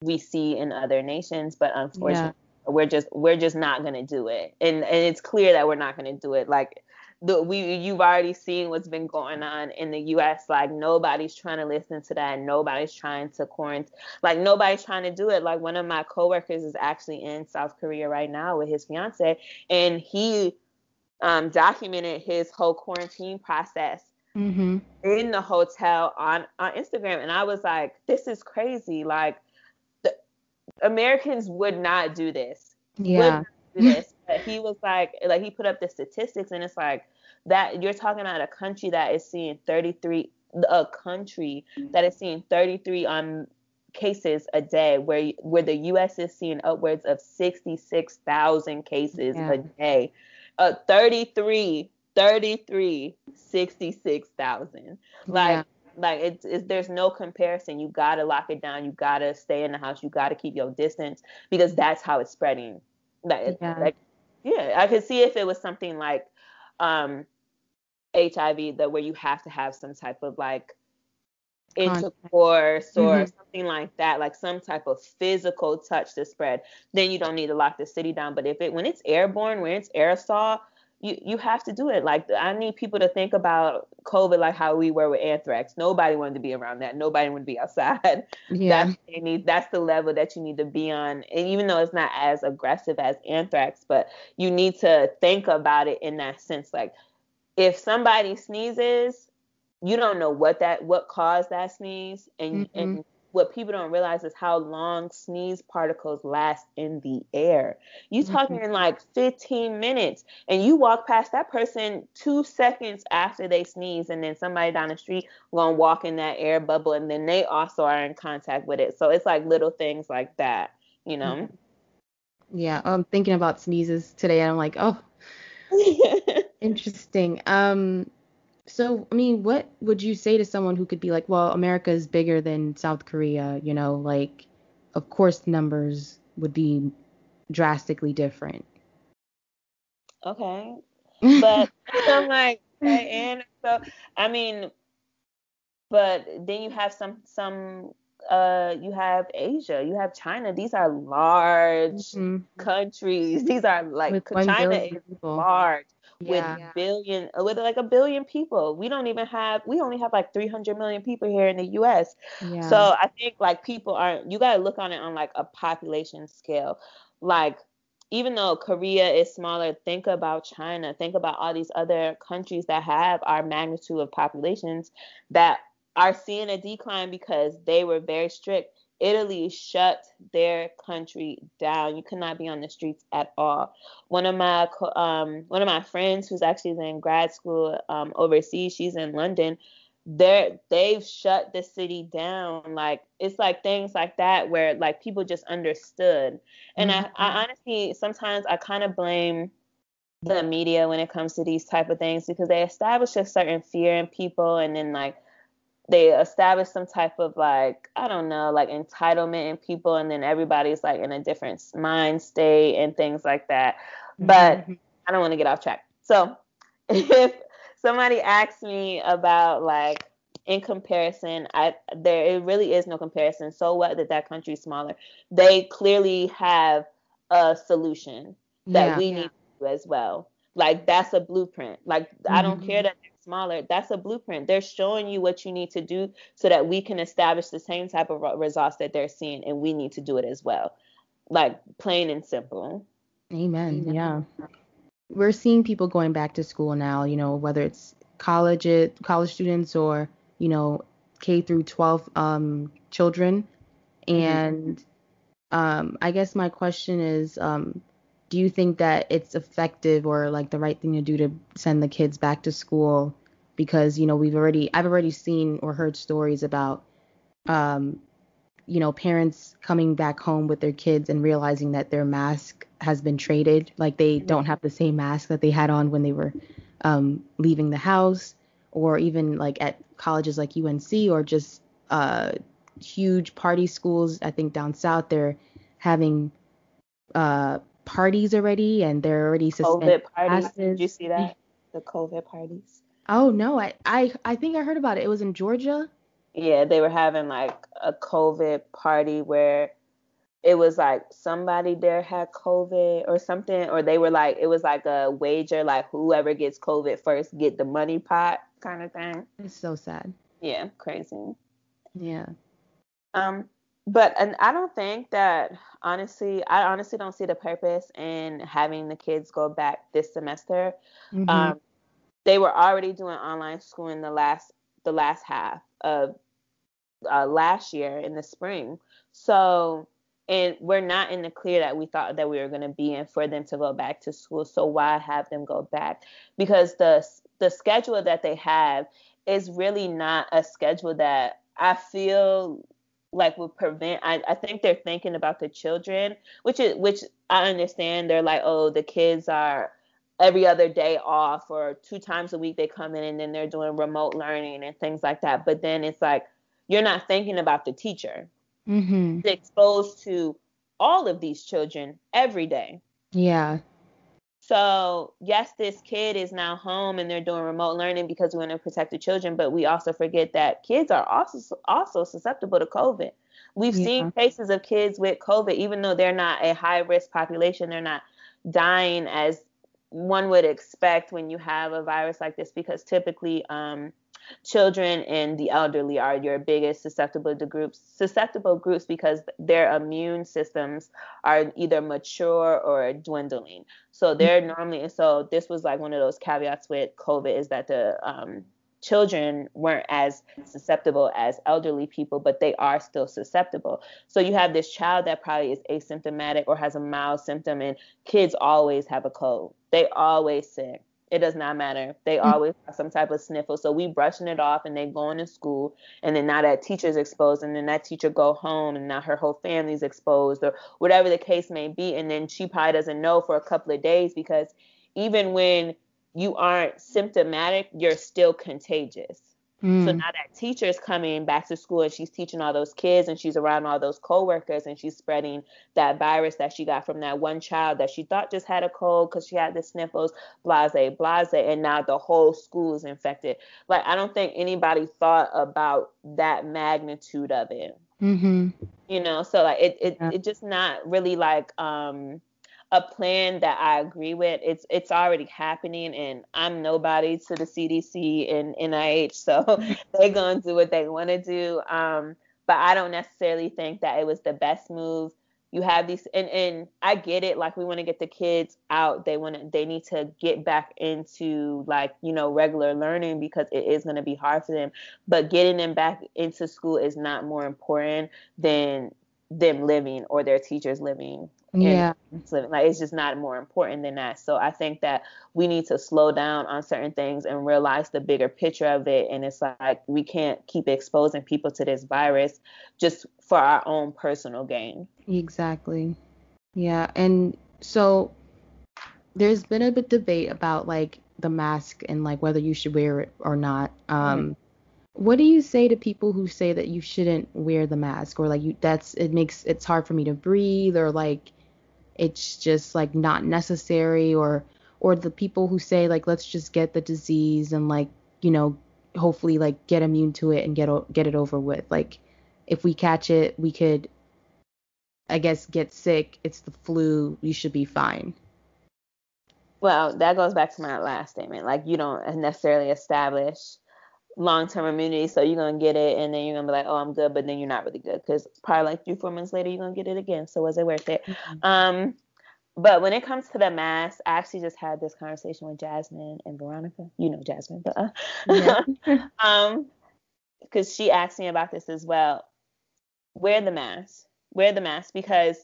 we see in other nations. But unfortunately, yeah. we're just we're just not gonna do it. And and it's clear that we're not gonna do it. Like the we you've already seen what's been going on in the US like nobody's trying to listen to that nobody's trying to quarantine like nobody's trying to do it like one of my coworkers is actually in South Korea right now with his fiance and he um, documented his whole quarantine process mm-hmm. in the hotel on on Instagram and I was like this is crazy like the Americans would not do this yeah do this but he was like like he put up the statistics and it's like that you're talking about a country that is seeing 33 a country that is seeing 33 on cases a day, where where the U.S. is seeing upwards of 66,000 cases yeah. a day. Uh, 33, 33, 66,000. Like, yeah. like it's, it's there's no comparison. You gotta lock it down. You gotta stay in the house. You gotta keep your distance because that's how it's spreading. Like, yeah. like yeah, I could see if it was something like um HIV that where you have to have some type of like intercourse or mm-hmm. something like that, like some type of physical touch to spread, then you don't need to lock the city down. But if it when it's airborne, when it's aerosol, you you have to do it. Like I need people to think about COVID like how we were with anthrax. Nobody wanted to be around that. Nobody wanted to be outside. Yeah. That's, need, that's the level that you need to be on. And even though it's not as aggressive as anthrax, but you need to think about it in that sense. Like if somebody sneezes, you don't know what that what caused that sneeze and mm-hmm. and what people don't realize is how long sneeze particles last in the air. You mm-hmm. talking in like 15 minutes and you walk past that person 2 seconds after they sneeze and then somebody down the street going to walk in that air bubble and then they also are in contact with it. So it's like little things like that, you know. Mm-hmm. Yeah, I'm thinking about sneezes today and I'm like, "Oh, interesting." Um so, I mean, what would you say to someone who could be like, well, America is bigger than South Korea, you know, like, of course, numbers would be drastically different. Okay. But I'm like, okay, and so, I mean, but then you have some, some, uh, you have Asia, you have China. These are large mm-hmm. countries. These are like, China is people. Yeah. with billion uh, with like a billion people. We don't even have we only have like 300 million people here in the US. Yeah. So I think like people aren't you got to look on it on like a population scale. Like even though Korea is smaller, think about China, think about all these other countries that have our magnitude of populations that are seeing a decline because they were very strict Italy shut their country down. You cannot be on the streets at all. One of my um, one of my friends who's actually in grad school um, overseas, she's in London. They're they've shut the city down. Like it's like things like that where like people just understood. And mm-hmm. I, I mm-hmm. honestly sometimes I kind of blame the media when it comes to these type of things because they establish a certain fear in people and then like they establish some type of like I don't know like entitlement in people, and then everybody's like in a different mind state and things like that. But mm-hmm. I don't want to get off track. So if somebody asks me about like in comparison, I there it really is no comparison. So what that that country's smaller? They clearly have a solution that yeah, we yeah. need to do as well. Like that's a blueprint. Like mm-hmm. I don't mm-hmm. care that smaller, that's a blueprint. They're showing you what you need to do so that we can establish the same type of results that they're seeing, and we need to do it as well. Like plain and simple. Amen. Yeah. We're seeing people going back to school now, you know, whether it's college college students or, you know, K through 12 um, children. Mm-hmm. And mm-hmm. um, I guess my question is, um, do you think that it's effective or like the right thing to do to send the kids back to school? Because you know we've already I've already seen or heard stories about um you know parents coming back home with their kids and realizing that their mask has been traded. Like they don't have the same mask that they had on when they were um leaving the house or even like at colleges like UNC or just uh huge party schools. I think down south they're having uh parties already and they're already suspending COVID parties. Classes. Did you see that? The COVID parties. Oh no, I, I I think I heard about it. It was in Georgia. Yeah, they were having like a COVID party where it was like somebody there had COVID or something, or they were like it was like a wager, like whoever gets COVID first get the money pot kind of thing. It's so sad. Yeah, crazy. Yeah. Um, but and I don't think that honestly, I honestly don't see the purpose in having the kids go back this semester. Mm-hmm. Um, they were already doing online school in the last the last half of uh, last year in the spring. So and we're not in the clear that we thought that we were going to be in for them to go back to school. So why have them go back? Because the the schedule that they have is really not a schedule that I feel like will prevent I, I think they're thinking about the children which is which i understand they're like oh the kids are every other day off or two times a week they come in and then they're doing remote learning and things like that. But then it's like you're not thinking about the teacher. Mm-hmm. exposed to all of these children every day. Yeah so yes, this kid is now home and they're doing remote learning because we want to protect the children, but we also forget that kids are also also susceptible to COVID. We've yeah. seen cases of kids with COVID, even though they're not a high risk population, they're not dying as one would expect when you have a virus like this, because typically um, children and the elderly are your biggest susceptible to groups susceptible groups because their immune systems are either mature or dwindling so they're mm-hmm. normally so this was like one of those caveats with covid is that the um, children weren't as susceptible as elderly people, but they are still susceptible. So you have this child that probably is asymptomatic or has a mild symptom, and kids always have a cold. They always sick. It does not matter. They mm-hmm. always have some type of sniffle. So we brushing it off and they going to school and then now that teacher's exposed and then that teacher go home and now her whole family's exposed or whatever the case may be. And then she probably doesn't know for a couple of days because even when you aren't symptomatic, you're still contagious. Mm. So now that teacher is coming back to school and she's teaching all those kids and she's around all those coworkers and she's spreading that virus that she got from that one child that she thought just had a cold because she had the sniffles, blase, blase, and now the whole school is infected. Like I don't think anybody thought about that magnitude of it. Mm-hmm. You know, so like it it, yeah. it just not really like um a plan that I agree with. It's it's already happening, and I'm nobody to the CDC and NIH, so they're gonna do what they want to do. Um, but I don't necessarily think that it was the best move. You have these, and and I get it. Like we want to get the kids out. They want to. They need to get back into like you know regular learning because it is gonna be hard for them. But getting them back into school is not more important than them living or their teachers living yeah. living. like it's just not more important than that. So i think that we need to slow down on certain things and realize the bigger picture of it. And it's like we can't keep exposing people to this virus just for our own personal gain. Exactly. Yeah. And so there's been a bit debate about like the mask and like whether you should wear it or not. Um mm-hmm what do you say to people who say that you shouldn't wear the mask or like you that's it makes it's hard for me to breathe or like it's just like not necessary or or the people who say like let's just get the disease and like you know hopefully like get immune to it and get get it over with. Like if we catch it we could i guess get sick. It's the flu. You should be fine. Well that goes back to my last statement. Like you don't necessarily establish long term immunity. So you're gonna get it, and then you're gonna be like, oh, I'm good, but then you're not really good because probably like three, four months later, you're gonna get it again. So was it worth it? Mm-hmm. Um, but when it comes to the mask, I actually just had this conversation with Jasmine and Veronica. You know Jasmine, but uh, yeah. um, because she asked me about this as well. Wear the mask. Wear the mask because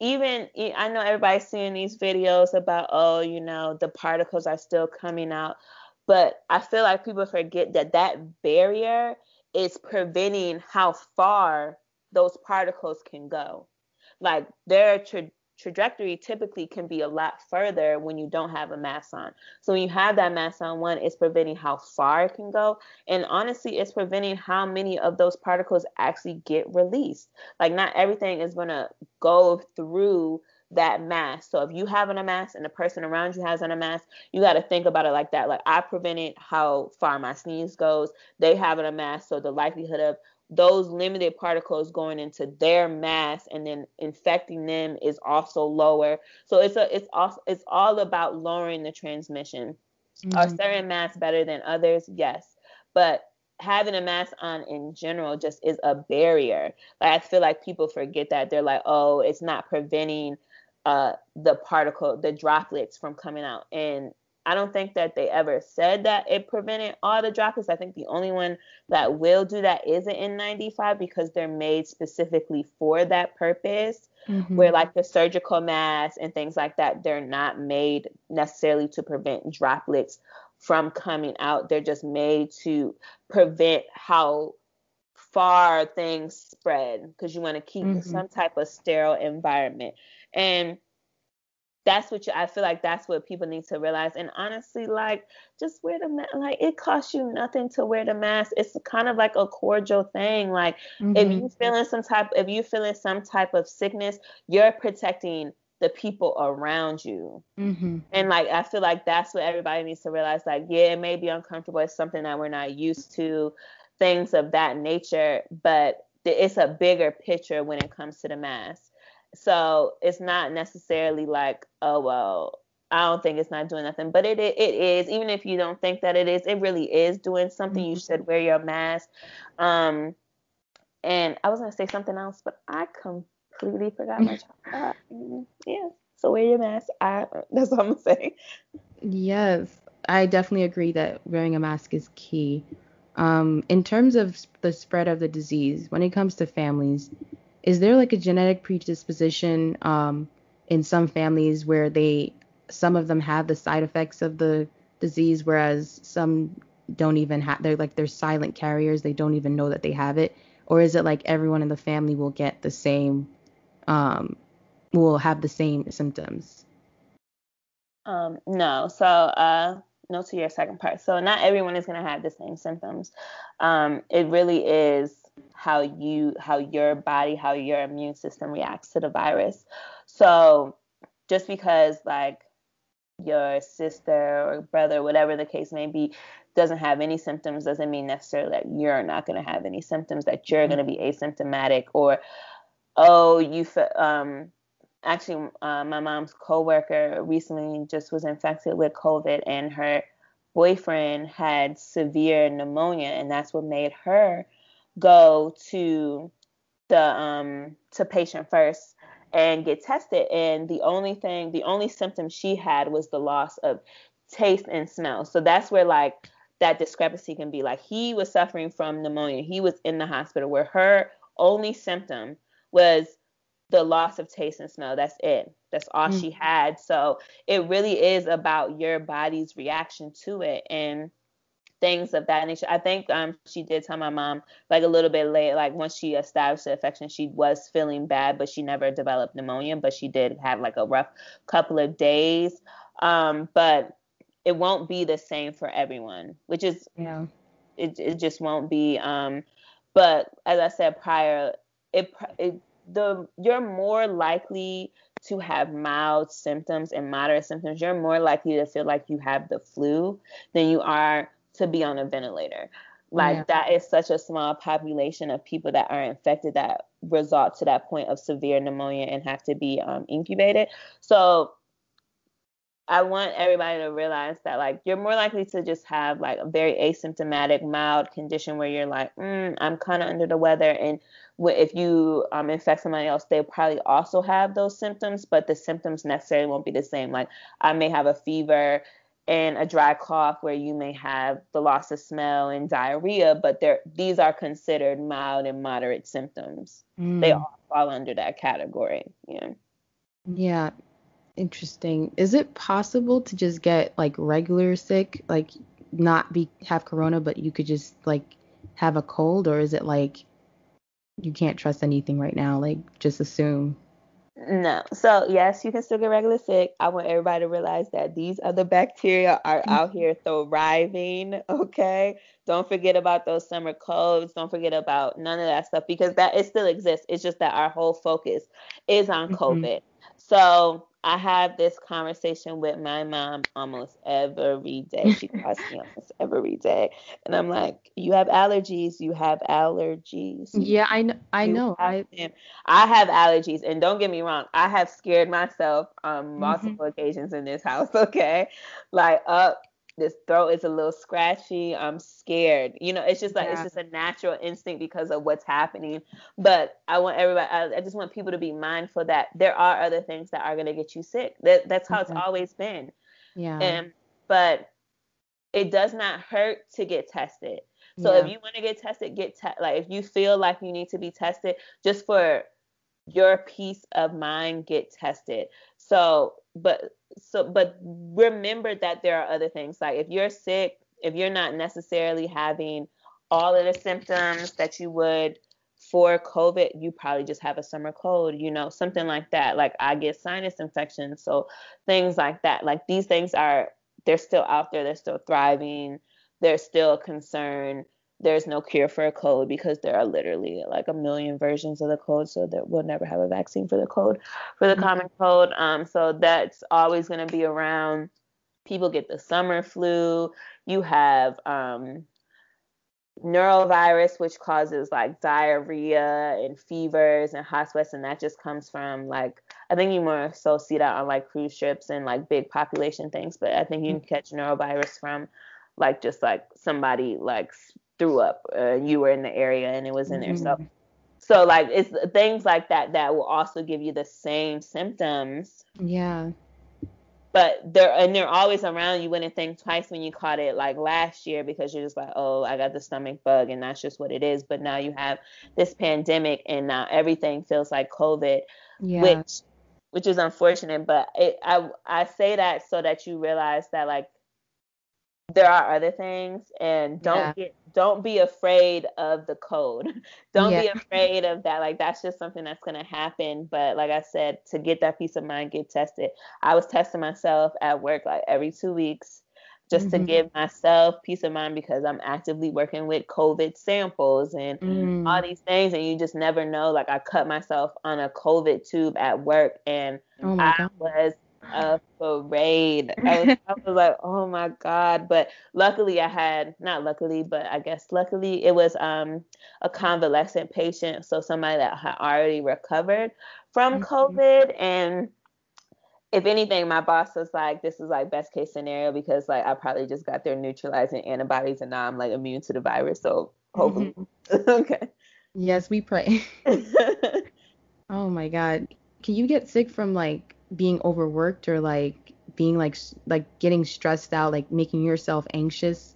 even I know everybody's seeing these videos about oh, you know, the particles are still coming out but I feel like people forget that that barrier is preventing how far those particles can go. Like their tra- trajectory typically can be a lot further when you don't have a mask on. So when you have that mask on, one, it's preventing how far it can go. And honestly, it's preventing how many of those particles actually get released. Like not everything is going to go through that mask. So if you have on a mask and the person around you has on a mask, you got to think about it like that. Like I prevented how far my sneeze goes. They have on a mask, so the likelihood of those limited particles going into their mask and then infecting them is also lower. So it's a it's also it's all about lowering the transmission. Mm-hmm. Are certain masks better than others? Yes, but having a mask on in general just is a barrier. Like I feel like people forget that they're like, oh, it's not preventing uh, the particle, the droplets from coming out. And I don't think that they ever said that it prevented all the droplets. I think the only one that will do that is an N95 because they're made specifically for that purpose. Mm-hmm. Where like the surgical masks and things like that, they're not made necessarily to prevent droplets from coming out. They're just made to prevent how far things spread because you want to keep Mm-hmm. some type of sterile environment. And that's what you, I feel like that's what people need to realize. And honestly, like just wear the mask. Like it costs you nothing to wear the mask. It's kind of like a cordial thing. Like if Mhm. you feeling some type, if you feeling some type of sickness, you're protecting the people around you. Mhm. And like I feel like that's what everybody needs to realize. Like, yeah, it may be uncomfortable. It's something that we're not used to, things of that nature, but it's a bigger picture when it comes to the mask. So it's not necessarily like, oh well, I don't think it's not doing nothing, but it it, it is. Even if you don't think that it is, it really is doing something. You should wear your mask. Um, and I was gonna say something else, but I completely forgot my thought. Mm, Yeah. So wear your mask. I that's what I'm gonna say. Yes, I definitely agree that wearing a mask is key. Um, in terms of the spread of the disease, when it comes to families, is there like a genetic predisposition um, in some families where they, some of them have the side effects of the disease, whereas some don't even have, they're like they're silent carriers, they don't even know that they have it, or is it like everyone in the family will get the same, um, will have the same symptoms? Um, no. So uh no to your second part. So not everyone is gonna have the same symptoms. Um, it really is how you how your body, how your immune system reacts to the virus. So just because like your sister or brother, whatever the case may be, doesn't have any symptoms doesn't mean necessarily that you're not going to have any symptoms, that you're going to be asymptomatic, or oh, you um actually uh, my mom's coworker recently just was infected with COVID, and her boyfriend had severe pneumonia, and that's what made her go to the um to patient first and get tested. And the only thing the only symptom she had was the loss of taste and smell. So that's where like that discrepancy can be. Like he was suffering from pneumonia. He was in the hospital where her only symptom was the loss of taste and smell. That's it. That's all Mm. she had. So it really is about your body's reaction to it. And things of that nature. I think um she did tell my mom like a little bit late, like once she established the infection, she was feeling bad, but she never developed pneumonia, but she did have like a rough couple of days. Um, but it won't be the same for everyone, which is Yeah. it, it just won't be. Um, but as I said prior, it, it the you're more likely to have mild symptoms and moderate symptoms. You're more likely to feel like you have the flu than you are to be on a ventilator. Like Yeah. that is such a small population of people that are infected that result to that point of severe pneumonia and have to be um, incubated. So I want everybody to realize that like you're more likely to just have like a very asymptomatic, mild condition where you're like, mm, I'm kind of under the weather, and if you um, infect somebody else, they probably also have those symptoms, but the symptoms necessarily won't be the same. Like I may have a fever and a dry cough where you may have the loss of smell and diarrhea, but they're these are considered mild and moderate symptoms. They Mm. all fall under that category. Yeah. Yeah, interesting. Is it possible to just get like regular sick, like not be have corona, but you could just like have a cold, or is it like you can't trust anything right now? Like just assume. No. So yes, you can still get regular sick. I want everybody to realize that these other bacteria are out here thriving. Okay. Don't forget about those summer colds. Don't forget about none of that stuff because that it still exists. It's just that our whole focus is on Mhm. COVID. So I have this conversation with my mom almost every day. She calls me almost every day. And I'm like, You have allergies, you have allergies. Yeah, I know. I know. have I them. I have allergies, and don't get me wrong, I have scared myself on Mhm. multiple occasions in this house. Okay, like up, this throat is a little scratchy. I'm scared. You know, it's just like it's just a natural instinct because of what's happening. But I want everybody. I, I just want people to be mindful that there are other things that are gonna get you sick. That that's how Okay. it's mm-hmm. always been. yeah. And but it does not hurt to get tested. So if you want to get tested, get te- like if you feel like you need to be tested, just for your peace of mind, get tested. So, but so but remember that there are other things. Like if you're sick, if you're not necessarily having all of the symptoms that you would for COVID, you probably just have a summer cold, you know, something like that. Like I get sinus infections, so things like that. Like these things are they're still out there, they're still thriving, they're still a concern. There's no cure for a cold because there are literally like a million versions of the cold, so that we'll never have a vaccine for the cold, for the mm-hmm. common cold. Um, so that's always going to be around. People get the summer flu. You have um, norovirus, which causes like diarrhea and fevers and hot sweats, and that just comes from like I think you more so see that on like cruise ships and like big population things, but I think you can mm. catch norovirus from like just like somebody like threw up, uh, you were in the area and it was in there, so. Mm-hmm. So like it's things like that that will also give you the same symptoms. Yeah but they're and they're always around. You wouldn't think twice when you caught it like last year because you're just like, oh, I got the stomach bug and that's just what it is. But now you have this pandemic and now everything feels like COVID, yeah. which which is unfortunate. But it, I I say that so that you realize that like there are other things and don't yeah. get don't be afraid of the code don't yeah. be afraid of that like that's just something that's going to happen but like i said to get that peace of mind get tested i was testing myself at work like every two weeks just mm-hmm. to give myself peace of mind because i'm actively working with covid samples and mm. all these things and you just never know like i cut myself on a covid tube at work and oh i God. was a parade. I was, I was like, oh my god! But luckily, I had not luckily, but I guess luckily, it was um a convalescent patient, so somebody that had already recovered from mm-hmm. COVID and if anything, my boss was like, this is like best case scenario because like I probably just got their neutralizing antibodies and now I'm like immune to the virus. So hopefully. Mm-hmm. okay. Yes, we pray. oh my God. Can you get sick from like being overworked or like being like like getting stressed out, like making yourself anxious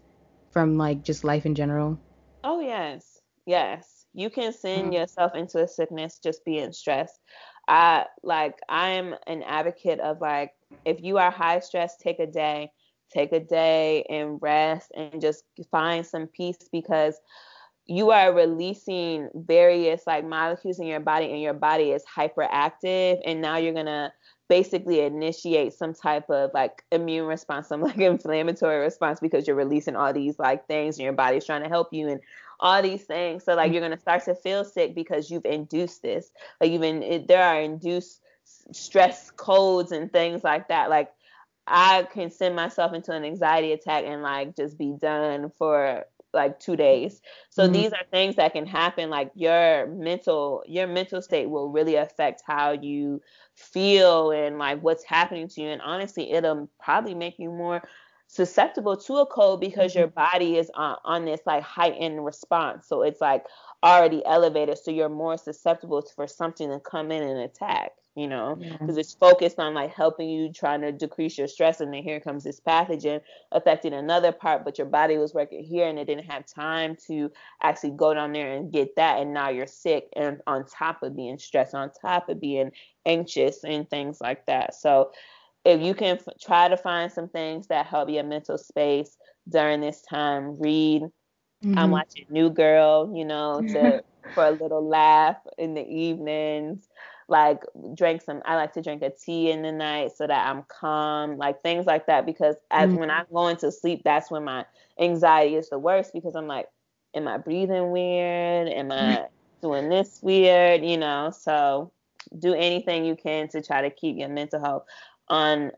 from like just life in general? Oh yes, yes. You can send mm-hmm. yourself into a sickness just being stressed. I like I'm an advocate of like if you are high stress, take a day, take a day and rest and just find some peace because you are releasing various like molecules in your body and your body is hyperactive and now you're gonna basically initiate some type of like immune response, some like inflammatory response because you're releasing all these like things and your body's trying to help you and all these things. So like mm-hmm. you're gonna start to feel sick because you've induced this. Like even it, there are induced stress codes and things like that. Like I can send myself into an anxiety attack and like just be done for like two days. So mm-hmm. these are things that can happen. Like your mental your mental state will really affect how you feel and like what's happening to you. And honestly, it'll probably make you more susceptible to a cold because your mm-hmm. body is on, on this like heightened response. So it's like already elevated. So you're more susceptible for something to come in and attack you know, because yeah. it's focused on like helping you trying to decrease your stress. And then here comes this pathogen affecting another part, but your body was working here and it didn't have time to actually go down there and get that. And now you're sick and on top of being stressed, on top of being anxious and things like that. So if you can f- try to find some things that help your mental space during this time, read. Mm-hmm. I'm watching New Girl, you know, to for a little laugh in the evenings like drink some I like to drink a tea in the night so that I'm calm, like things like that because as mm-hmm. when I'm going to sleep that's when my anxiety is the worst because I'm like am I breathing weird? Am I doing this weird, you know? So do anything you can to try to keep your mental health on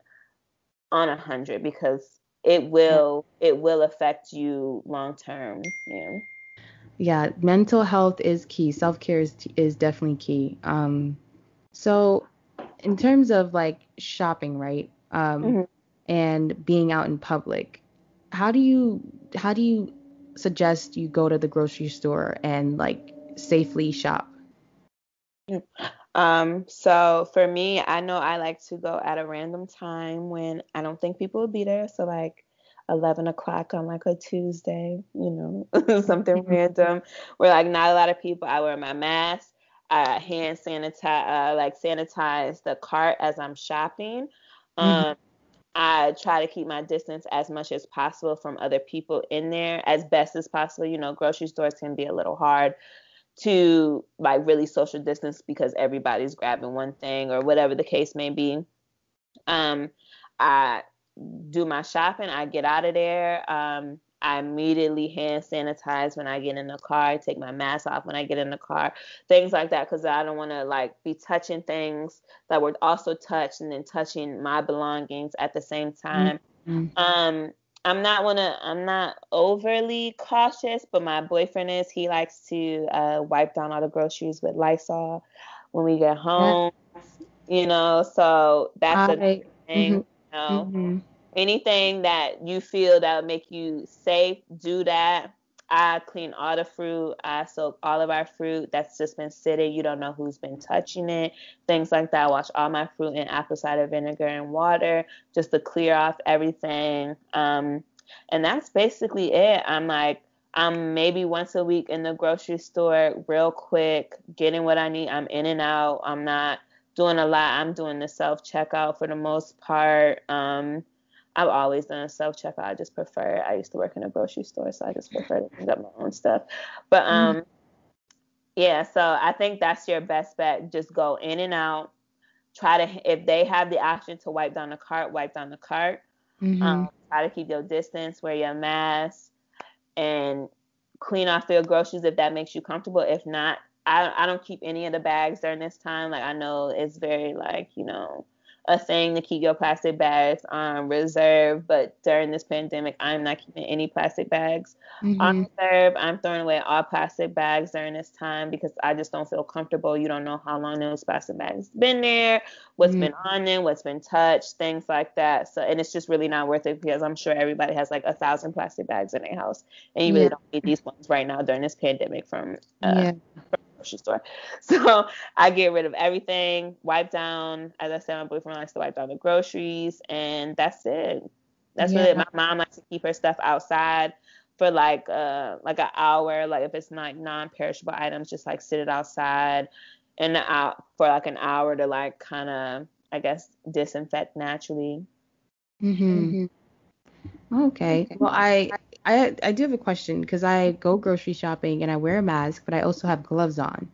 on a hundred because it will it will affect you long term. Yeah. Yeah, mental health is key. Self care is is definitely key. Um, so, in terms of like shopping, right? Um, mm-hmm. and being out in public, how do you how do you suggest you go to the grocery store and like safely shop? Um, so for me, I know I like to go at a random time when I don't think people will be there. So like 11 o'clock on like a Tuesday, you know, something random where like not a lot of people. I wear my mask. I hand sanitize, uh, like sanitize the cart as I'm shopping. Mm-hmm. Um, mm-hmm. I try to keep my distance as much as possible from other people in there as best as possible. You know, grocery stores can be a little hard to like really social distance because everybody's grabbing one thing or whatever the case may be. Um, I do my shopping, I get out of there. Um, I immediately hand sanitize when I get in the car. I take my mask off when I get in the car. Things like that because I don't want to like be touching things that were also touched and then touching my belongings at the same time. Mm-hmm. Um, I'm not wanna I'm not overly cautious, but my boyfriend is. He likes to uh, wipe down all the groceries with Lysol when we get home. You know, so that's I, a thing. Mm-hmm, you know. Mm-hmm anything that you feel that would make you safe, do that. I clean all the fruit. I soak all of our fruit that's just been sitting. You don't know who's been touching it. Things like that. I wash all my fruit in apple cider vinegar and water just to clear off everything. Um, and that's basically it. I'm like, I'm maybe once a week in the grocery store, real quick, getting what I need. I'm in and out. I'm not doing a lot. I'm doing the self checkout for the most part. Um, I've always done a self checkout. I just prefer. I used to work in a grocery store, so I just prefer to pick up my own stuff. But mm-hmm. um, mm-hmm. yeah, so I think that's your best bet. Just go in and out. Try to if they have the option to wipe down the cart, wipe down the cart. Mm-hmm. Um, try to keep your distance, wear your mask, and clean off your groceries if that makes you comfortable. If not, I I don't keep any of the bags during this time. Like I know it's very like you know a thing to keep your plastic bags on reserve. But during this pandemic, I'm not keeping any plastic bags mm-hmm. on reserve. I'm throwing away all plastic bags during this time because I just don't feel comfortable. You don't know how long those plastic bags been there, what's mm-hmm. been on them, what's been touched, things like that. So and it's just really not worth it because I'm sure everybody has like a thousand plastic bags in their house, and you really don't need these ones right now during this pandemic from uh, yeah. from grocery store. So I get rid of everything, wipe down. As I said, my boyfriend likes to wipe down the groceries, and that's it. That's yeah. really it. My mom likes to keep her stuff outside for like uh like an hour. Like if it's not non-perishable items, just like sit it outside and out for like an hour to like kind of I guess disinfect naturally. Mhm. Okay. Well, I I I do have a question because I go grocery shopping and I wear a mask, but I also have gloves on.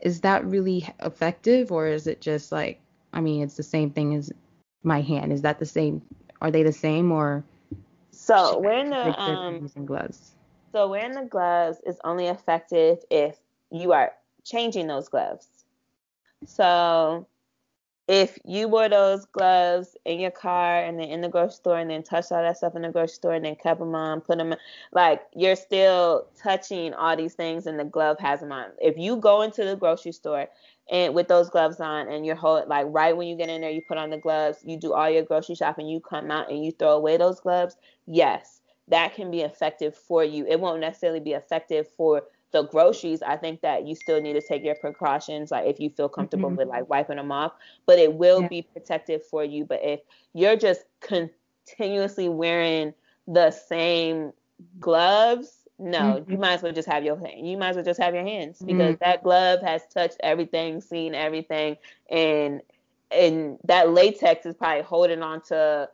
Is that really effective, or is it just like I mean, it's the same thing as my hand? Is that the same? Are they the same, or so wearing the um using gloves? So wearing the gloves is only effective if you are changing those gloves. So if you wore those gloves in your car and then in the grocery store and then touched all that stuff in the grocery store and then kept them on, put them like you're still touching all these things and the glove has them on. If you go into the grocery store and with those gloves on and you're hold like right when you get in there, you put on the gloves, you do all your grocery shopping, you come out and you throw away those gloves, yes, that can be effective for you. It won't necessarily be effective for the groceries, I think that you still need to take your precautions, like if you feel comfortable mm-hmm. with like wiping them off, but it will yeah. be protective for you. But if you're just continuously wearing the same gloves, no, mm-hmm. you might as well just have your hand. You might as well just have your hands because mm-hmm. that glove has touched everything, seen everything, and and that latex is probably holding on to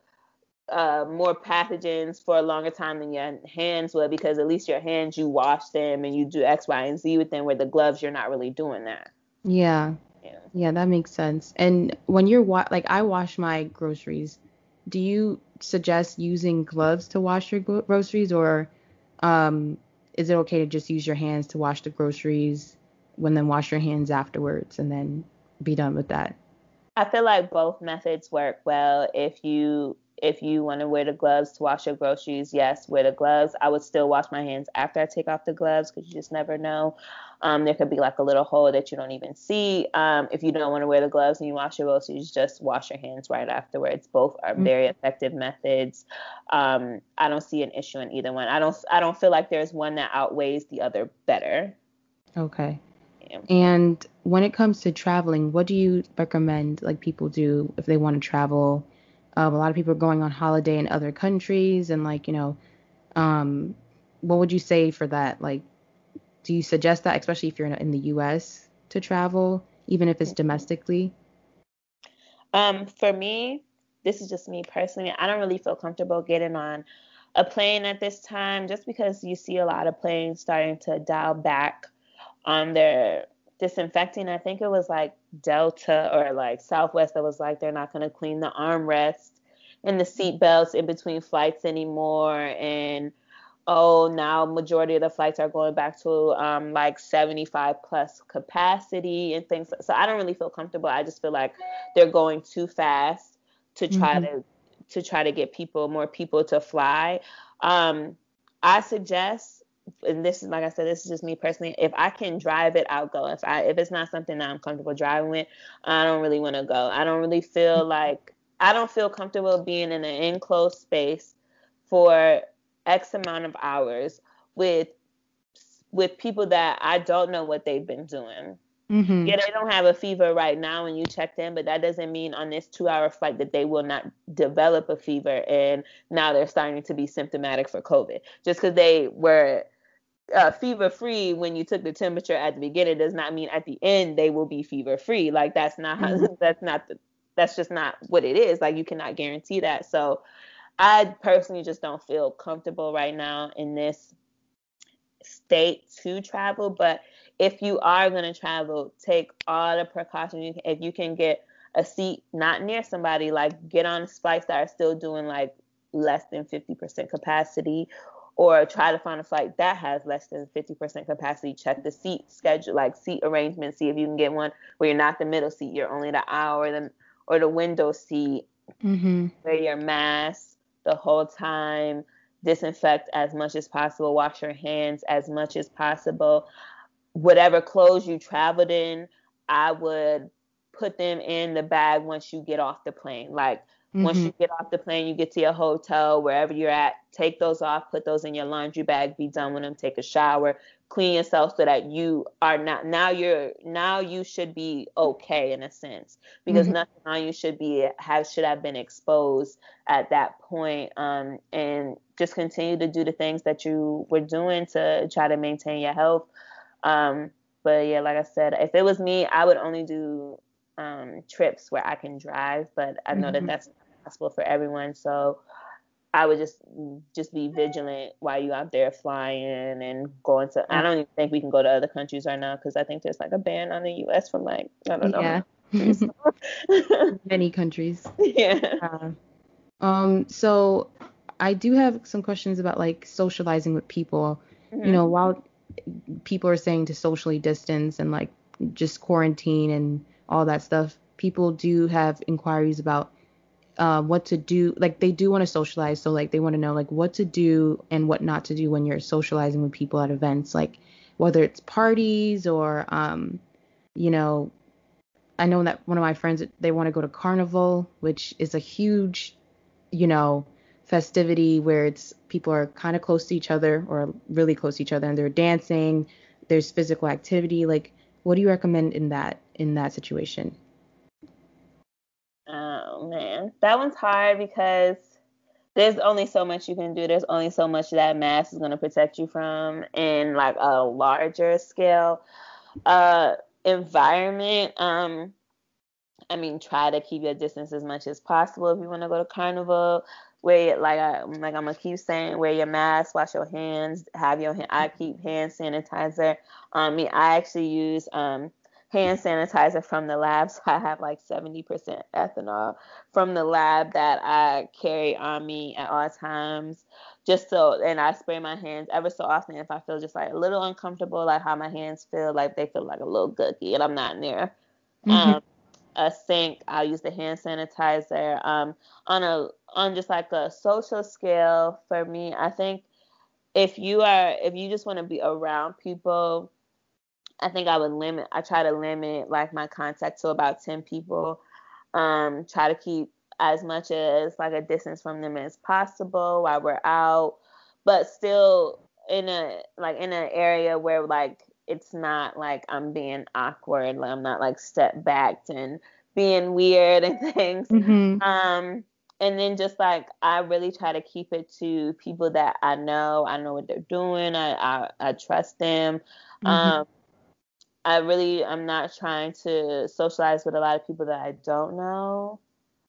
uh, more pathogens for a longer time than your hands would because at least your hands you wash them and you do X, Y, and Z with them. Where the gloves you're not really doing that. Yeah. Yeah, yeah that makes sense. And when you're wa- like I wash my groceries, do you suggest using gloves to wash your groceries or um, is it okay to just use your hands to wash the groceries when then wash your hands afterwards and then be done with that? I feel like both methods work well if you if you want to wear the gloves to wash your groceries, yes, wear the gloves. I would still wash my hands after I take off the gloves because you just never know. Um, there could be like a little hole that you don't even see. Um, if you don't want to wear the gloves and you wash your groceries, just wash your hands right afterwards. Both are mm-hmm. very effective methods. Um, I don't see an issue in either one. I don't. I don't feel like there's one that outweighs the other better. Okay. Yeah. And when it comes to traveling, what do you recommend like people do if they want to travel? Um, a lot of people are going on holiday in other countries, and like you know, um, what would you say for that? Like, do you suggest that, especially if you're in, in the U.S. to travel, even if it's domestically? Um, for me, this is just me personally. I don't really feel comfortable getting on a plane at this time just because you see a lot of planes starting to dial back on their disinfecting. I think it was like Delta or like Southwest that was like they're not going to clean the armrest and the seat belts in between flights anymore and oh now majority of the flights are going back to um, like 75 plus capacity and things so i don't really feel comfortable i just feel like they're going too fast to try mm-hmm. to to try to get people more people to fly um, i suggest and this is like i said this is just me personally if i can drive it i'll go if i if it's not something that i'm comfortable driving with i don't really want to go i don't really feel mm-hmm. like i don't feel comfortable being in an enclosed space for X amount of hours with with people that I don't know what they've been doing. Mm-hmm. Yeah, they don't have a fever right now when you checked in, but that doesn't mean on this two hour flight that they will not develop a fever and now they're starting to be symptomatic for COVID. Just because they were uh, fever free when you took the temperature at the beginning does not mean at the end they will be fever free. Like that's not how, mm-hmm. that's not the, that's just not what it is. Like you cannot guarantee that. So I personally just don't feel comfortable right now in this state to travel. But if you are going to travel, take all the precautions. You can, if you can get a seat not near somebody, like get on flights that are still doing like less than 50% capacity, or try to find a flight that has less than 50% capacity. Check the seat schedule, like seat arrangement. See if you can get one where you're not the middle seat, you're only the hour, the or the window seat. Mm-hmm. Wear your mask the whole time. Disinfect as much as possible. Wash your hands as much as possible. Whatever clothes you traveled in, I would put them in the bag once you get off the plane. Like Mm-hmm. Once you get off the plane, you get to your hotel, wherever you're at, take those off, put those in your laundry bag, be done with them, take a shower, clean yourself so that you are not now you're now you should be okay in a sense because mm-hmm. nothing on you should be have should have been exposed at that point um, and just continue to do the things that you were doing to try to maintain your health um, but yeah like i said if it was me i would only do um, trips where i can drive but i know mm-hmm. that that's possible for everyone. So I would just just be vigilant while you out there flying and going to. I don't even think we can go to other countries right now because I think there's like a ban on the U.S. from like I don't know. Yeah. Many countries. Yeah. Uh, um. So I do have some questions about like socializing with people. Mm-hmm. You know, while people are saying to socially distance and like just quarantine and all that stuff, people do have inquiries about uh, what to do like they do want to socialize so like they want to know like what to do and what not to do when you're socializing with people at events like whether it's parties or um you know i know that one of my friends they want to go to carnival which is a huge you know festivity where it's people are kind of close to each other or really close to each other and they're dancing there's physical activity like what do you recommend in that in that situation Oh man, that one's hard because there's only so much you can do. There's only so much that mask is going to protect you from in like a larger scale uh, environment. Um, I mean, try to keep your distance as much as possible if you want to go to carnival. Wear like I like I'm gonna keep saying, wear your mask, wash your hands, have your I keep hand sanitizer on me. I actually use um hand sanitizer from the lab. So I have like 70% ethanol from the lab that I carry on me at all times. Just so, and I spray my hands ever so often if I feel just like a little uncomfortable, like how my hands feel, like they feel like a little gooky and I'm not near mm-hmm. um, a sink. I'll use the hand sanitizer. Um, on a on just like a social scale for me, I think if you are if you just want to be around people I think I would limit. I try to limit like my contact to about ten people. Um, try to keep as much as like a distance from them as possible while we're out, but still in a like in an area where like it's not like I'm being awkward. Like I'm not like step back and being weird and things. Mm-hmm. Um, and then just like I really try to keep it to people that I know. I know what they're doing. I I, I trust them. Mm-hmm. Um, I really I'm not trying to socialize with a lot of people that I don't know.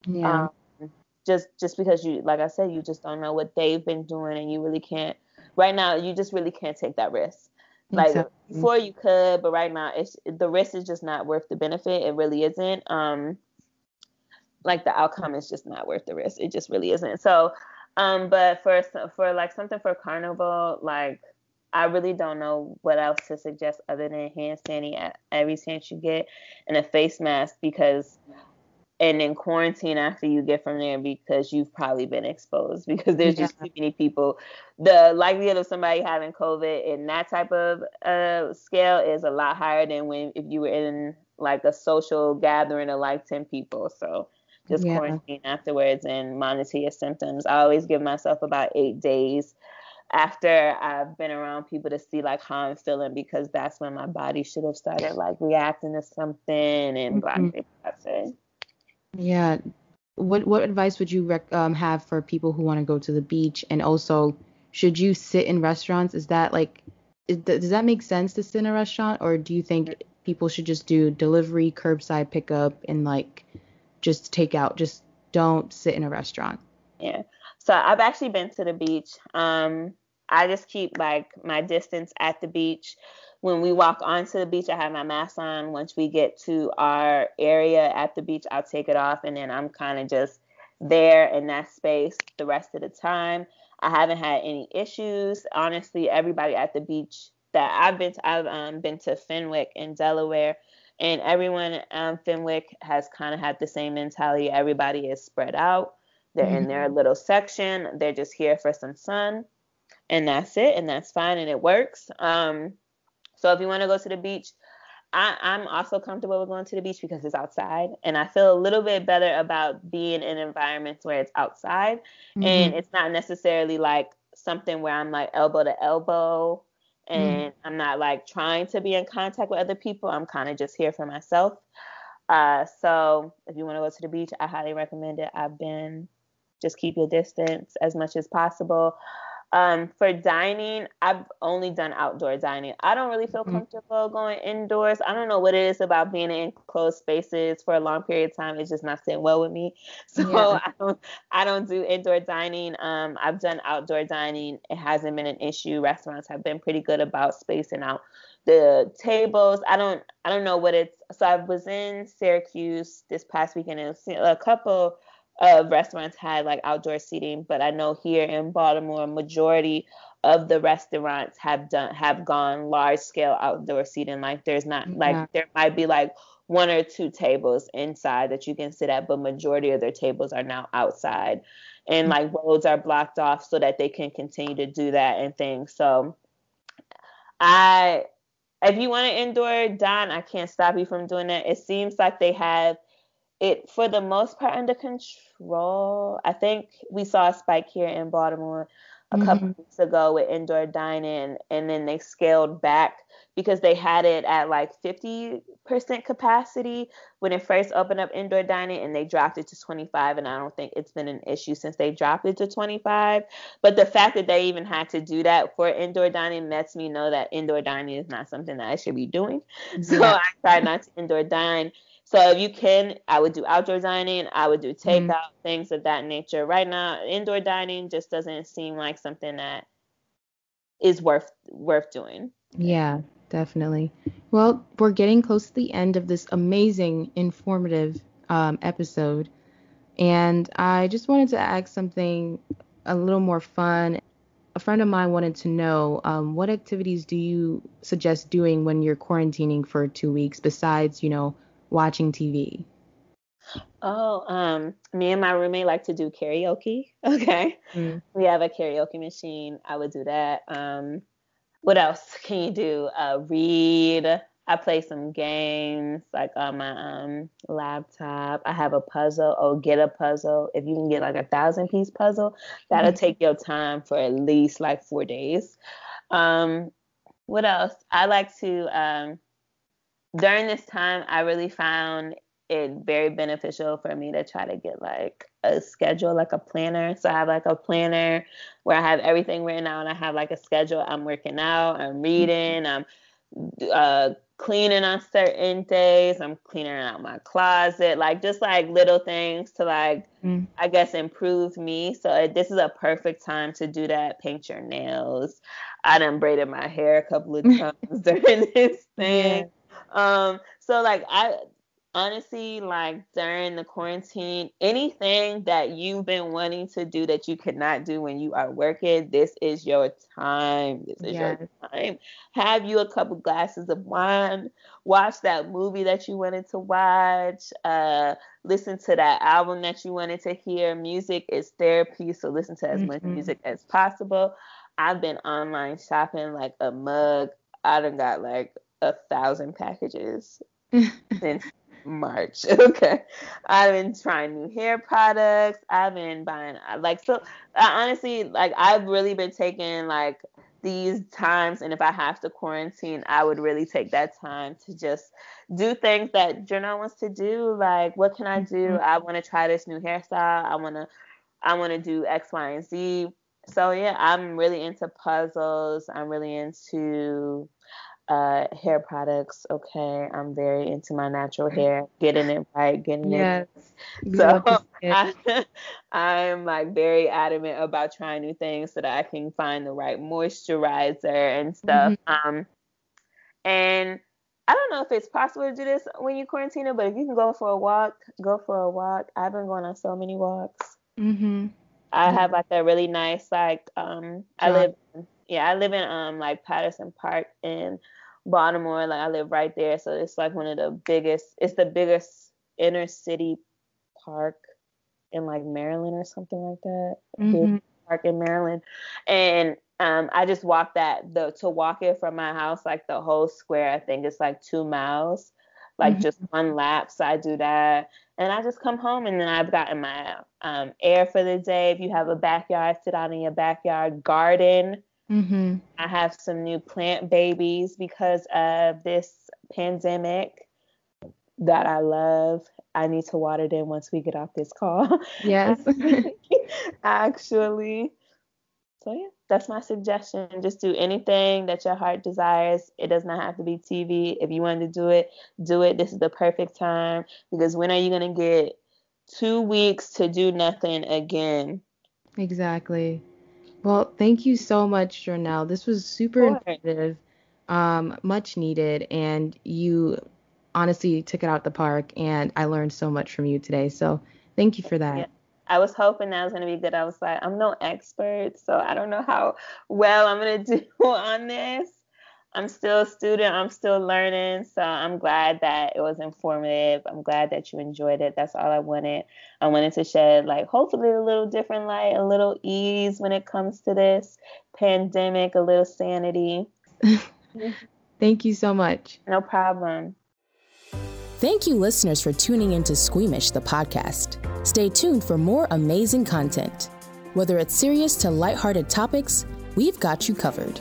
Yeah. Um, just just because you like I said, you just don't know what they've been doing and you really can't right now you just really can't take that risk. Like exactly. before you could, but right now it's the risk is just not worth the benefit. It really isn't. Um like the outcome is just not worth the risk. It just really isn't. So um but for for like something for carnival like I really don't know what else to suggest other than hand sanitizer every chance you get and a face mask because and then quarantine after you get from there because you've probably been exposed because there's yeah. just too many people. The likelihood of somebody having COVID in that type of uh, scale is a lot higher than when if you were in like a social gathering of like 10 people. So just yeah. quarantine afterwards and monitor your symptoms. I always give myself about eight days after I've been around people to see like how I'm feeling because that's when my body should have started like reacting to something and mm-hmm. Yeah. What what advice would you rec- um, have for people who want to go to the beach? And also, should you sit in restaurants? Is that like, is, does that make sense to sit in a restaurant, or do you think people should just do delivery, curbside pickup, and like just take out? Just don't sit in a restaurant. Yeah. So I've actually been to the beach. Um, I just keep like my distance at the beach. When we walk onto the beach, I have my mask on. Once we get to our area at the beach, I'll take it off, and then I'm kind of just there in that space the rest of the time. I haven't had any issues. Honestly, everybody at the beach that I've been to, I've um, been to Fenwick in Delaware, and everyone um, Fenwick has kind of had the same mentality. Everybody is spread out. They're mm-hmm. in their little section. They're just here for some sun, and that's it, and that's fine, and it works. Um, so if you want to go to the beach, I, I'm also comfortable with going to the beach because it's outside, and I feel a little bit better about being in environments where it's outside, mm-hmm. and it's not necessarily like something where I'm like elbow to elbow and mm. I'm not like trying to be in contact with other people. I'm kind of just here for myself. Uh, so if you want to go to the beach, I highly recommend it. I've been just keep your distance as much as possible. Um, for dining, I've only done outdoor dining. I don't really feel mm-hmm. comfortable going indoors. I don't know what it is about being in enclosed spaces for a long period of time. It's just not sitting well with me. So yeah. I don't I don't do indoor dining. Um, I've done outdoor dining. It hasn't been an issue. Restaurants have been pretty good about spacing out the tables. I don't I don't know what it's. So I was in Syracuse this past weekend and a couple of restaurants had like outdoor seating, but I know here in Baltimore, majority of the restaurants have done have gone large scale outdoor seating. Like there's not yeah. like there might be like one or two tables inside that you can sit at, but majority of their tables are now outside. And mm-hmm. like roads are blocked off so that they can continue to do that and things. So I if you want to indoor dine, I can't stop you from doing that. It seems like they have it for the most part under control. I think we saw a spike here in Baltimore a mm-hmm. couple weeks ago with indoor dining, and then they scaled back because they had it at like 50% capacity when it first opened up indoor dining, and they dropped it to 25. And I don't think it's been an issue since they dropped it to 25. But the fact that they even had to do that for indoor dining lets me know that indoor dining is not something that I should be doing. So I try not to indoor dine so if you can, I would do outdoor dining. I would do takeout, mm-hmm. things of that nature. Right now, indoor dining just doesn't seem like something that is worth worth doing. Yeah, definitely. Well, we're getting close to the end of this amazing, informative um, episode, and I just wanted to ask something a little more fun. A friend of mine wanted to know um, what activities do you suggest doing when you're quarantining for two weeks besides, you know, watching TV? Oh, um, me and my roommate like to do karaoke. Okay. Mm. We have a karaoke machine. I would do that. Um, what else can you do? Uh, read. I play some games like on my um, laptop. I have a puzzle. Oh, get a puzzle. If you can get like a thousand piece puzzle, that'll mm-hmm. take your time for at least like four days. Um, what else? I like to um, during this time, I really found it very beneficial for me to try to get like a schedule, like a planner. So I have like a planner where I have everything written out. And I have like a schedule. I'm working out, I'm reading, I'm uh, cleaning on certain days. I'm cleaning out my closet, like just like little things to like, mm. I guess, improve me. So this is a perfect time to do that. Paint your nails. I done braided my hair a couple of times during this thing. Um, so like I honestly, like during the quarantine, anything that you've been wanting to do that you could not do when you are working, this is your time. This is yes. your time. Have you a couple glasses of wine, watch that movie that you wanted to watch, uh, listen to that album that you wanted to hear. Music is therapy, so listen to as mm-hmm. much music as possible. I've been online shopping like a mug. I done got like a thousand packages since March. Okay. I've been trying new hair products. I've been buying like so I honestly like I've really been taking like these times and if I have to quarantine, I would really take that time to just do things that Janelle wants to do. Like what can I do? Mm-hmm. I want to try this new hairstyle. I want to I want to do X, Y, and Z. So yeah, I'm really into puzzles. I'm really into uh, hair products. Okay, I'm very into my natural hair, getting it right, getting yes. it. So I, I'm like very adamant about trying new things so that I can find the right moisturizer and stuff. Mm-hmm. Um, and I don't know if it's possible to do this when you quarantine, but if you can go for a walk, go for a walk. I've been going on so many walks. Mm-hmm. I have like a really nice like um I live yeah I live in um like Patterson Park in Baltimore. Like I live right there, so it's like one of the biggest. It's the biggest inner city park in like Maryland or something like that. Mm-hmm. Park in Maryland, and um, I just walk that the to walk it from my house like the whole square. I think it's like two miles, like mm-hmm. just one lap. So I do that, and I just come home, and then I've gotten my um, air for the day. If you have a backyard, sit out in your backyard garden. Mm-hmm. I have some new plant babies because of this pandemic that I love. I need to water them once we get off this call. Yes. Actually. So yeah, that's my suggestion. Just do anything that your heart desires. It does not have to be TV. If you want to do it, do it. This is the perfect time because when are you going to get 2 weeks to do nothing again? Exactly. Well, thank you so much, Jornell. This was super informative, um, much needed, and you honestly took it out the park, and I learned so much from you today. So thank you for that. Yeah. I was hoping that was going to be good. I was like, I'm no expert, so I don't know how well I'm going to do on this. I'm still a student. I'm still learning. So I'm glad that it was informative. I'm glad that you enjoyed it. That's all I wanted. I wanted to shed, like, hopefully a little different light, a little ease when it comes to this pandemic, a little sanity. Thank you so much. No problem. Thank you, listeners, for tuning into Squeamish, the podcast. Stay tuned for more amazing content. Whether it's serious to lighthearted topics, we've got you covered.